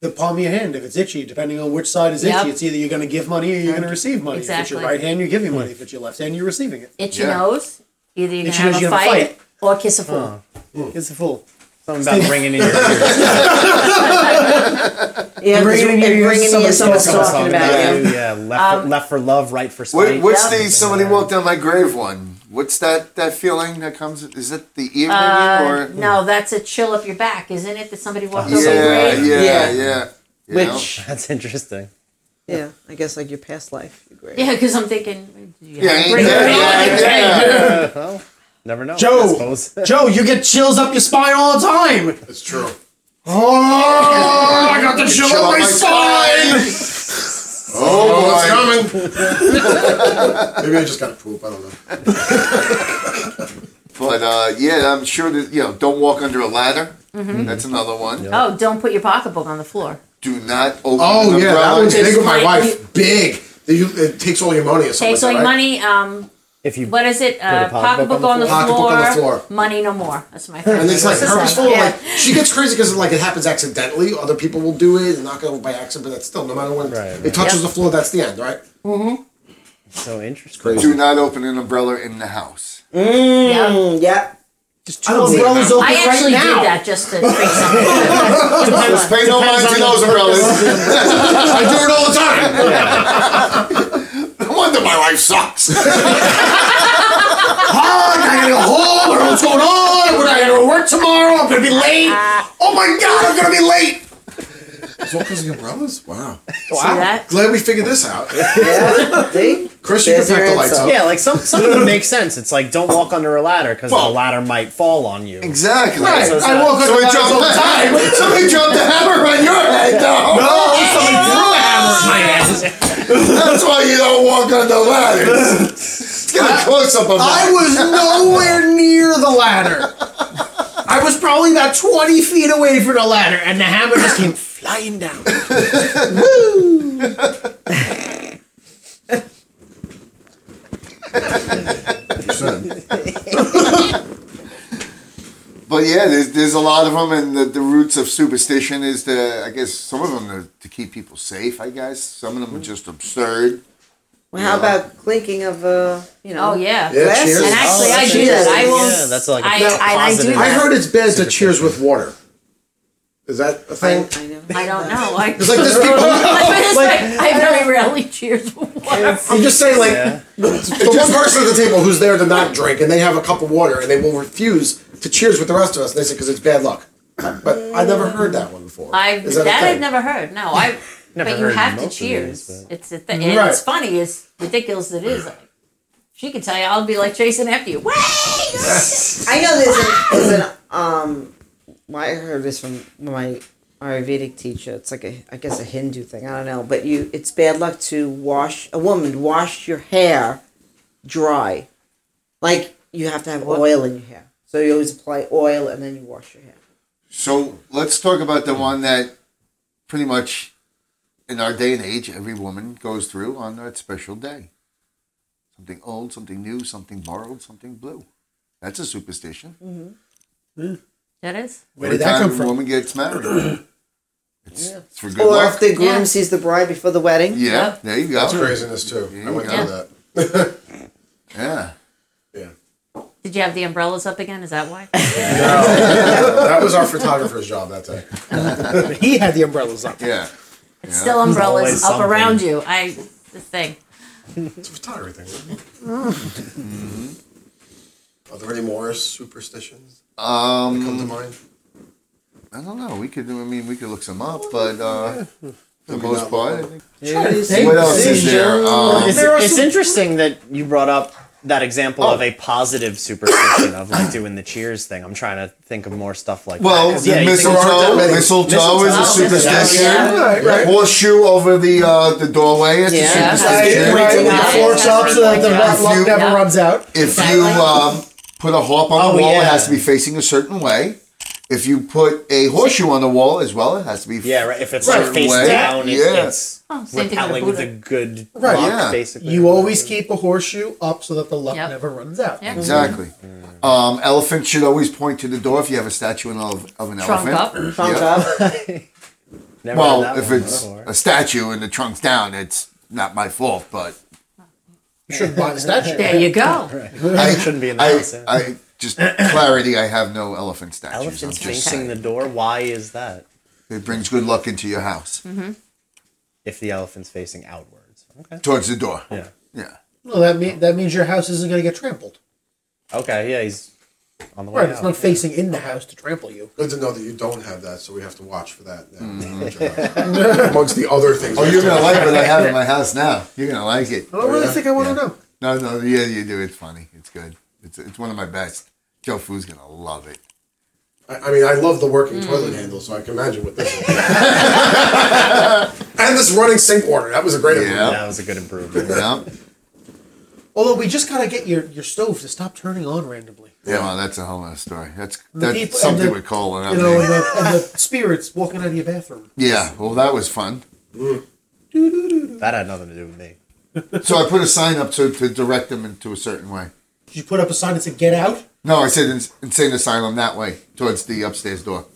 the palm of your hand, if it's itchy, depending on which side is itchy, it's either you're going to give money or you're going to receive money. If it's your right hand, you're giving money. If it's your left hand, you're receiving it. itchy Yeah. nose. Either you're gonna Itchy have a you have a fight, fight. or kiss a fool. It's a fool. Something about bringing in your ears. Yeah, Bring it in your ears, bringing in somebody's talking talking about about you. you. Yeah, left, for, left for love, right for What, spite. what's Yep. the somebody walked down my grave one? What's that that feeling that comes? Is it the ear Uh, ringing or? no, that's a chill up your back, isn't it? That somebody walked Yeah, over your yeah, grave. yeah, Yeah. yeah. You know? Which, That's interesting. yeah, I guess like your past life. Great. Yeah, because I'm thinking. did Yeah, have a ain't great that- grave? yeah, yeah. well, never know. Joe, suppose. Joe, you get chills up your spine all the time. That's true. Oh, I got the chill Chill up up my my spine. Oh, it's coming. Maybe I just got to poop. I don't know. But uh, yeah, I'm sure that you know. Don't walk under a ladder. Mm-hmm. That's another one. Oh, don't put your pocketbook on the floor. Do not open. Oh an yeah, that one's big with my wife. Big. It takes all your money or something. Takes like all your right? money. Um, If you what is it? Uh, a pocketbook pocketbook on the, Pocketbook floor, on the floor. Money no more. That's my favorite. And it's like What's this purposeful. one? Like she gets crazy because like it happens accidentally. Other people will do it and knock it over by accident, but that's still no matter when Right, it right. touches the floor. That's the end, right? so interesting. Do not open an umbrella in the house. Yeah. Mm, yep. Just two umbrellas open I right actually now. did that just to freak something. Let's pay no mind to those umbrellas. I do it all the time. No wonder my life sucks. Hard. I gotta go home. I don't know what's going on. When I gotta work tomorrow, I'm gonna be late. Oh my god, I'm gonna be late. It's all because of the umbrellas. Wow. See that? Glad we figured this out. Yeah. See? Chris, you can There's your pack the lights answer. up. Yeah, like some some of them make sense. It's like don't walk under a ladder because Well- the ladder might fall on you. exactly. Right. So it's I not- walk Somebody under dropped all the the time. Somebody dropped the hammer on your head. though. No, somebody threw a hammer at my ass. that's why you don't walk on the ladders. Let's get a close up of that. I was nowhere near the ladder. I was probably about 20 feet away from the ladder, and the hammer just came flying down. But yeah, there's there's a lot of them, and the, the roots of superstition is to I guess some of them are to keep people safe. I guess some of them are just absurd. Well, how about clinking of, uh, you know? Oh yeah. Yeah, Glass? cheers. And actually, Oh, I that's do that. I will. Yeah, that's like a I, I, I do positive- I that. heard it's bad to cheers with water. Is that a thing? I know. I don't know. I, It's like there's people. It's like, I very rarely cheers with water. I'm just saying, like Yeah. the one person at the table who's there to not drink, and they have a cup of water, and they will refuse to cheers with the rest of us. And they say because it's bad luck. But I never heard that one before. I Is that, that, a I've never heard. No, I. Never but you have to most of these, cheers. but- It's a thing. And Right. it's funny. As ridiculous as it is. Like, she can tell you, I'll be like chasing after you. Wait! I know there's an, there's an um. Well, I heard this from my Ayurvedic teacher. It's like a, I guess a Hindu thing. I don't know, but you, it's bad luck to wash a woman wash your hair dry, like you have to have oil in your hair. So you always apply oil and then you wash your hair. So let's talk about the one that pretty much in our day and age every woman goes through on that special day. Something old, something new, something borrowed, something blue. That's a superstition. Mm-hmm. That is. Where Every did that time come a from? woman gets married. It's, it's for good Or luck. if the groom Yeah. sees the bride before the wedding. yeah, Yep. there you go. That's craziness too. I wouldn't Yeah. that. Yeah. Yeah. Did you have the umbrellas up again? Is that why? no, That was our photographer's job that day. He had the umbrellas up. Yeah. It's still umbrellas always up something. around you. I the thing. It's a photography thing. Are there any more superstitions that come to Um, mind? I don't know. We could. I mean, we could look some up, but uh, for the most part, I look think. What else is there? Um, It's, it's interesting that you brought up that example of a positive superstition of like doing the cheers thing. I'm trying to think of more stuff like that. Well, that. 'Cause, yeah, you mistletoe, mistletoe is a superstition. Yeah. Right, right. Horseshoe over the uh, the doorway is Yeah. a Right, superstition. right, Pointing with out. the forks up so that the If luck never Yeah. runs out. If you um, put a harp on Oh, the wall, it has to be facing a certain way. If you put a horseshoe on the wall as well, it has to be yeah, right. If it's Right. like face Way. down, it, Yeah. it's Oh, same thing with a repelling the good Right, luck, yeah. basically. You always keep a horseshoe up so that the luck Yep. never runs out. Yeah. exactly. Um, elephants should always point to the door if you have a statue of, of an Trunk elephant. up. Trunk Yeah. up. Never Well, if it's before. a statue and the trunk's down, it's not my fault. But You shouldn't buy the statue. There you go. I shouldn't be in the I, house, yeah. I just clarity. I have no elephant statues. I'm Elephants just facing the door. Why is that? It brings good luck into your house mm-hmm. If the elephant's facing outwards. Okay. towards the door. Yeah. Yeah. Well, that mean that means your house isn't going to get trampled. Okay. Yeah, he's on the way Right, out. it's not facing in the house to trample you. Good to know that you don't have that, so we have to watch for that. Now. Mm-hmm. Amongst the other things. Oh, we you're have gonna to- like what I have in my house now. You're gonna like it. I don't really think I want to know. No, no, yeah, you do. It's funny. It's good. It's it's one of my best. Joe Foo's gonna love it. I, I mean, I love the working toilet handle, so I can imagine what this is. and this running sink water. That was a great Yeah. improvement. That was a good improvement. Yeah. Although we just gotta get your, your stove to stop turning on randomly. Yeah, well, that's a whole other story. That's that's people- and something the- with Cole and You know, and the, and the spirits walking out of your bathroom. Yeah, well, that was fun. Mm. That had nothing to do with me. So I put a sign up to, to direct them into a certain way. Did you put up a sign that said "Get out"? No, I said ins- insane asylum that way towards the upstairs door,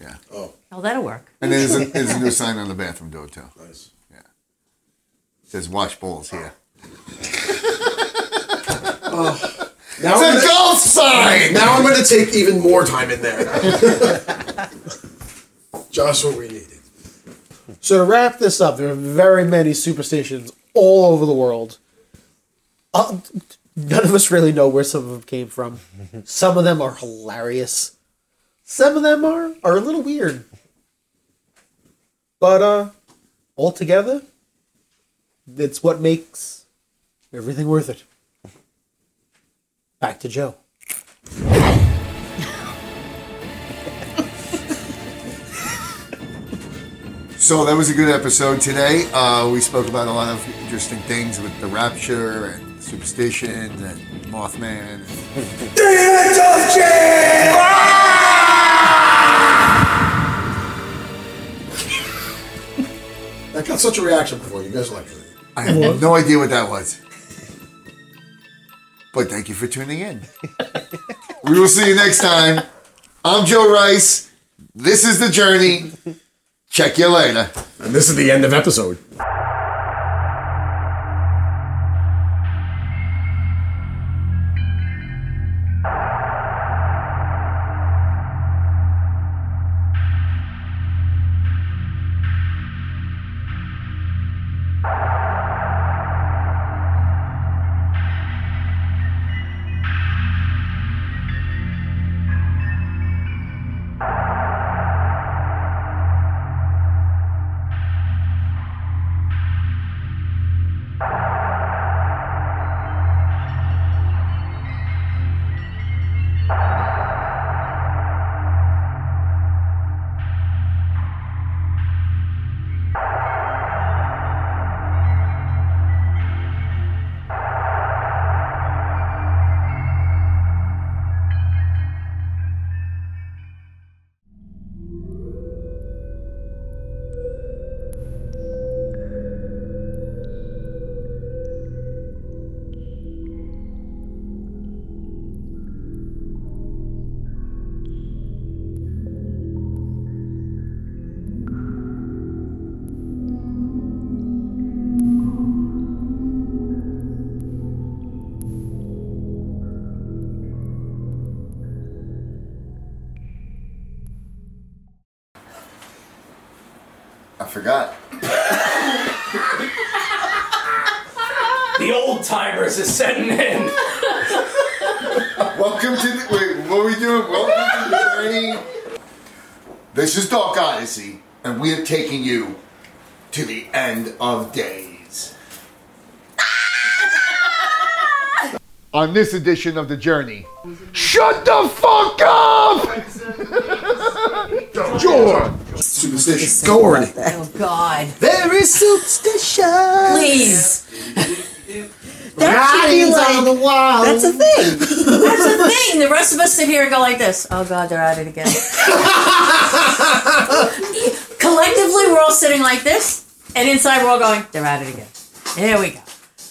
Yeah. Oh, Oh, that'll work. and there's a, there's a new sign on the bathroom door too. nice. It says "Wash bowls here." Now It's I'm, a gonna, golf sign. now I'm going to take even more time in there. Just what we needed. So to wrap this up, there are very many superstitions all over the world. Uh, none of us really know where some of them came from. Some of them are hilarious. Some of them are are a little weird. But uh altogether, it's what makes everything worth it. Back to Joe. So that was a good episode today. Uh, we spoke about a lot of interesting things with the rapture and superstitions and uh, Mothman. That got such a reaction before. You guys liked it. I have no idea what that was. But thank you for tuning in. we will see you next time. I'm Joe Rice. This is The Journey. Check you later. And this is the end of episode. This edition of the journey, shut the fuck up! George! Superstition. Go already. Oh God! Very superstition. Please. That should be like, on the wall. that's a thing. That's the thing. The rest of us sit here and go like this. Oh God, they're at it again. Collectively, we're all sitting like this, and inside we're all going, they're at it again. There we go.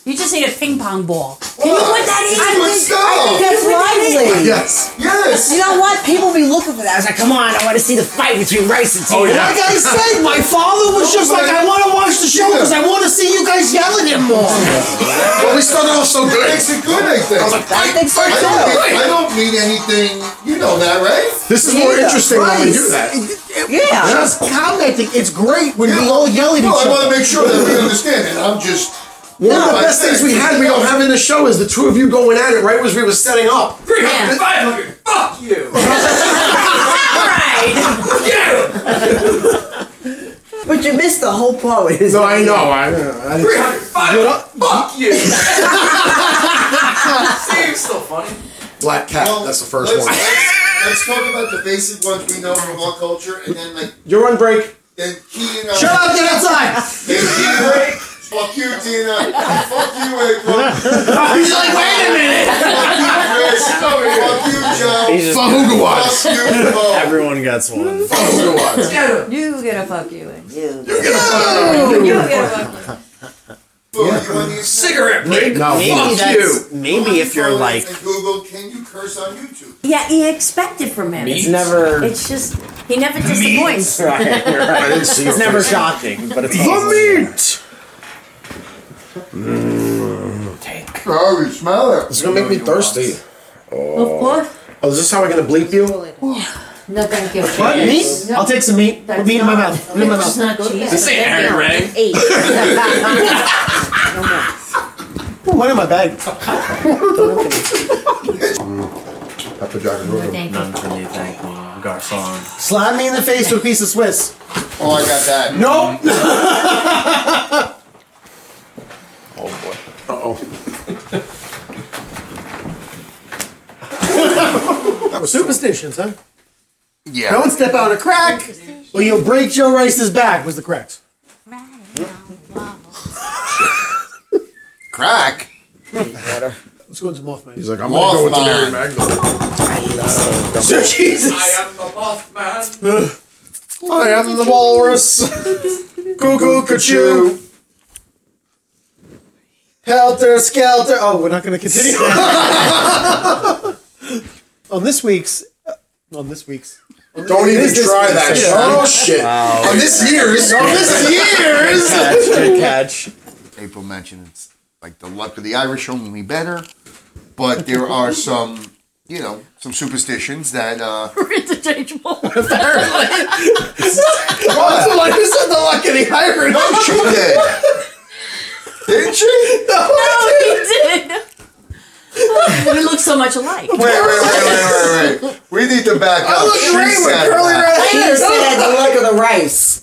You just need a ping pong ball. Can you put that in? Good stuff! That's lively. Yes. Yes! You know what? People be looking for that. I was like, come on, I want to see the fight between Rice and Tina. Oh, like I said, my father was just like, I want to watch the show because I want to see you guys yelling him more. Well, we started off so good. Makes it good, I think. I was like, I think so I don't, too. need, I don't need anything. You know that, right? This is more Yeah, interesting when we do that. Yeah. Just commenting. It's great when we all yell at each No, I other. want to make sure that we understand it. I'm just. One of the best things we had we don't have in the show is the two of you going at it right as we were setting up. 300, 500, fuck you! But you missed the whole part with his No, I know. I, I 300, 500, fuck you! See, it's still funny. Black cat. Well, that's the first let's, one. Let's, let's talk about the basic ones we know from our culture, and then like You're on break. then he and I. Shut up, get outside. Then he Fuck you, Tina. Fuck you, April. He's like, wait a minute. Fuck you, Chris. Fuck you, Joe. He's just Watts. Fuck you, Bo. everyone gets one. Fahuga Watts. You get a fuck you. in. You. You get a fuck you. Bo, you want these Cigarette break. No, Maybe Fuck that's you. maybe if you're like Google, can you curse on YouTube? Yeah, you expect it from him. it's never It's just he never disappoints. right, right. I didn't see It's never shocking, but it's The awesome. meat. Oh, you smell it. It's gonna make me thirsty. Of course. Oh, is this how we're gonna bleep you? No, thank you. What, meat? I'll take some meat. Put meat in my mouth. Put it in my It's mouth. not cheese. This ain't Aaron Ray. Eight. One in my bag. Pepper Jack and Roll. Thank None you. for me, thank you, garçon. Slap me in the face with a piece of Swiss. Oh, I got that. Nope. That was Superstitions, huh? Yeah. Don't step out a crack, or you'll break Joe Rice's back. Was the cracks? Crack. Let's go into Mothman. He's like, I'm gonna go with the Mary Mothman. Magdalene. So Jesus. I am the Mothman. I am the walrus. Cuckoo, cuckoo. Helter Skelter. Oh, we're not going to continue. on this week's, uh, on this week's, Don't even This- this- try that this- shit. Oh shit. On this year's. On this year's. Catch, good catch. April mentioned it's like the luck of the Irish only better, but there are some, you know, some superstitions that. uh Interchangeable. What? like you said, the luck of the Irish. No, she did. Didn't she? No, he did. we look so much alike. Wait, wait, wait, wait, wait, wait. We need to back up. look She great with curly that. red He said the luck of the rice.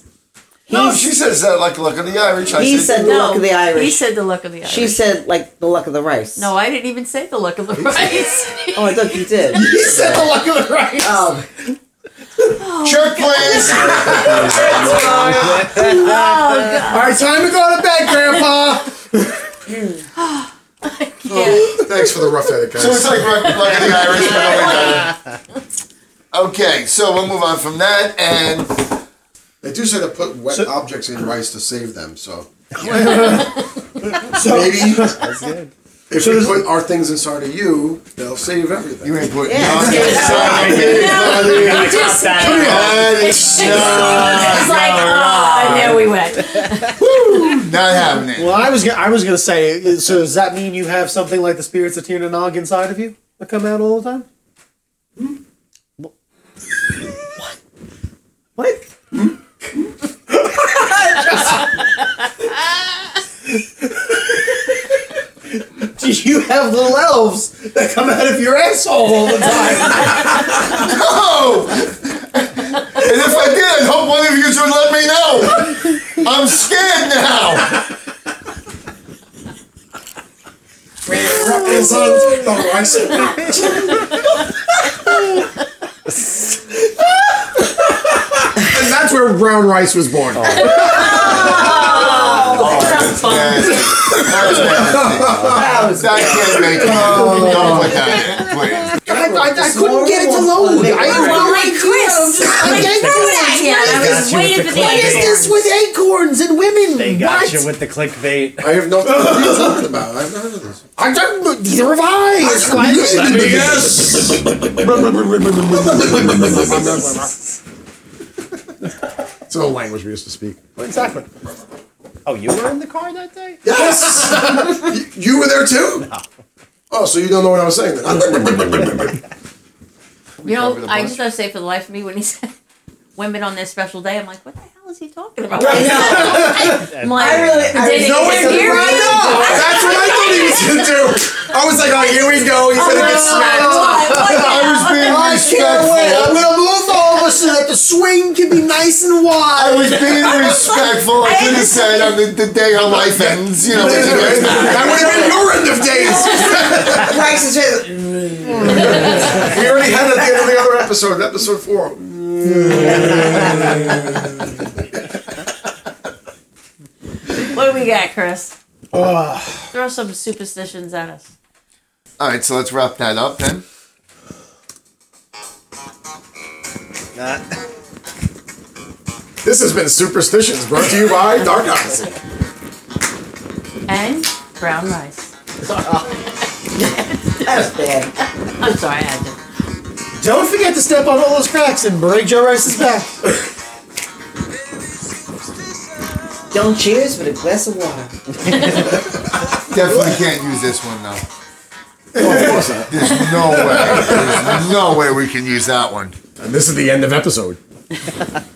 No, she says that like luck of the Irish. I He said the No, luck of the Irish. he said the luck of the Irish. She said like the luck of the rice. no, I didn't even say the luck of the rice. Oh, I thought you did. He said the luck of the rice. Oh, Check, please. oh All right, time to go to bed, Grandpa. Yeah. Oh, thanks for the rough edit, guys. So it's like luck, luck of the Irish, but only better. Okay, so we'll move on from that, and They do say to put wet objects in rice to save them, so So, maybe That's good. If we put our things inside of you, they'll save everything. you ain't putting Yeah. on your side. Just- That is It's like, oh, oh there we went. not happening. well, I was gonna, I was gonna say. So does that mean you have something like the spirits of Tina Nog inside of you that come out all the time? Hmm? What? What? Do you have little elves that come out of your asshole all the time? No! And if I did, I hope one of you would let me know. I'm scared now. Represent the rice. and that's where brown rice was born. Nasty. That's nasty. That can't make it. Don't put that in, please. I, I, I couldn't get it to load. I have no Like idea. Chris, I'm like, getting throw that I was this? you waiting with for the the What is this acorns. with acorns and women? They got what? you with the clickbait. I have no idea what you're talking about. I've never heard of this. I don't. Neither have I. Let me guess. It's an old language we used to speak. Exactly. Oh, you were in the car that day? Yes. you, you were there too. No. Oh, so you don't know what I was saying then? You know, the I just have to say for the life of me when he said women on this special day, I'm like, what the hell is he talking about? I know. I'm like, I really- I did No, he wait, hear I it? know. That's what I thought he was gonna do. I was like, oh, here we go. He's gonna get smacked. I was being oh, I. I'm gonna move over so that the swing can be nice and wide. I was being respectful. I could have said on the, the day her life ends, you know, when she gets back. That would have been your end of days. Rice is just- We already had it at the end of the other episode, episode four. What do we got, Chris? Throw some superstitions at us. All right, so let's wrap that up then. Nah. This has been Superstitions brought to you by Dark Odyssey. And brown rice. That's bad. I'm sorry, I had to. Don't forget to step on all those cracks and break Joe Rice's back. Don't cheers with a glass of water. Definitely can't use this one though. Oh, of course not. There's no way. There's no way we can use that one. And this is the end of episode.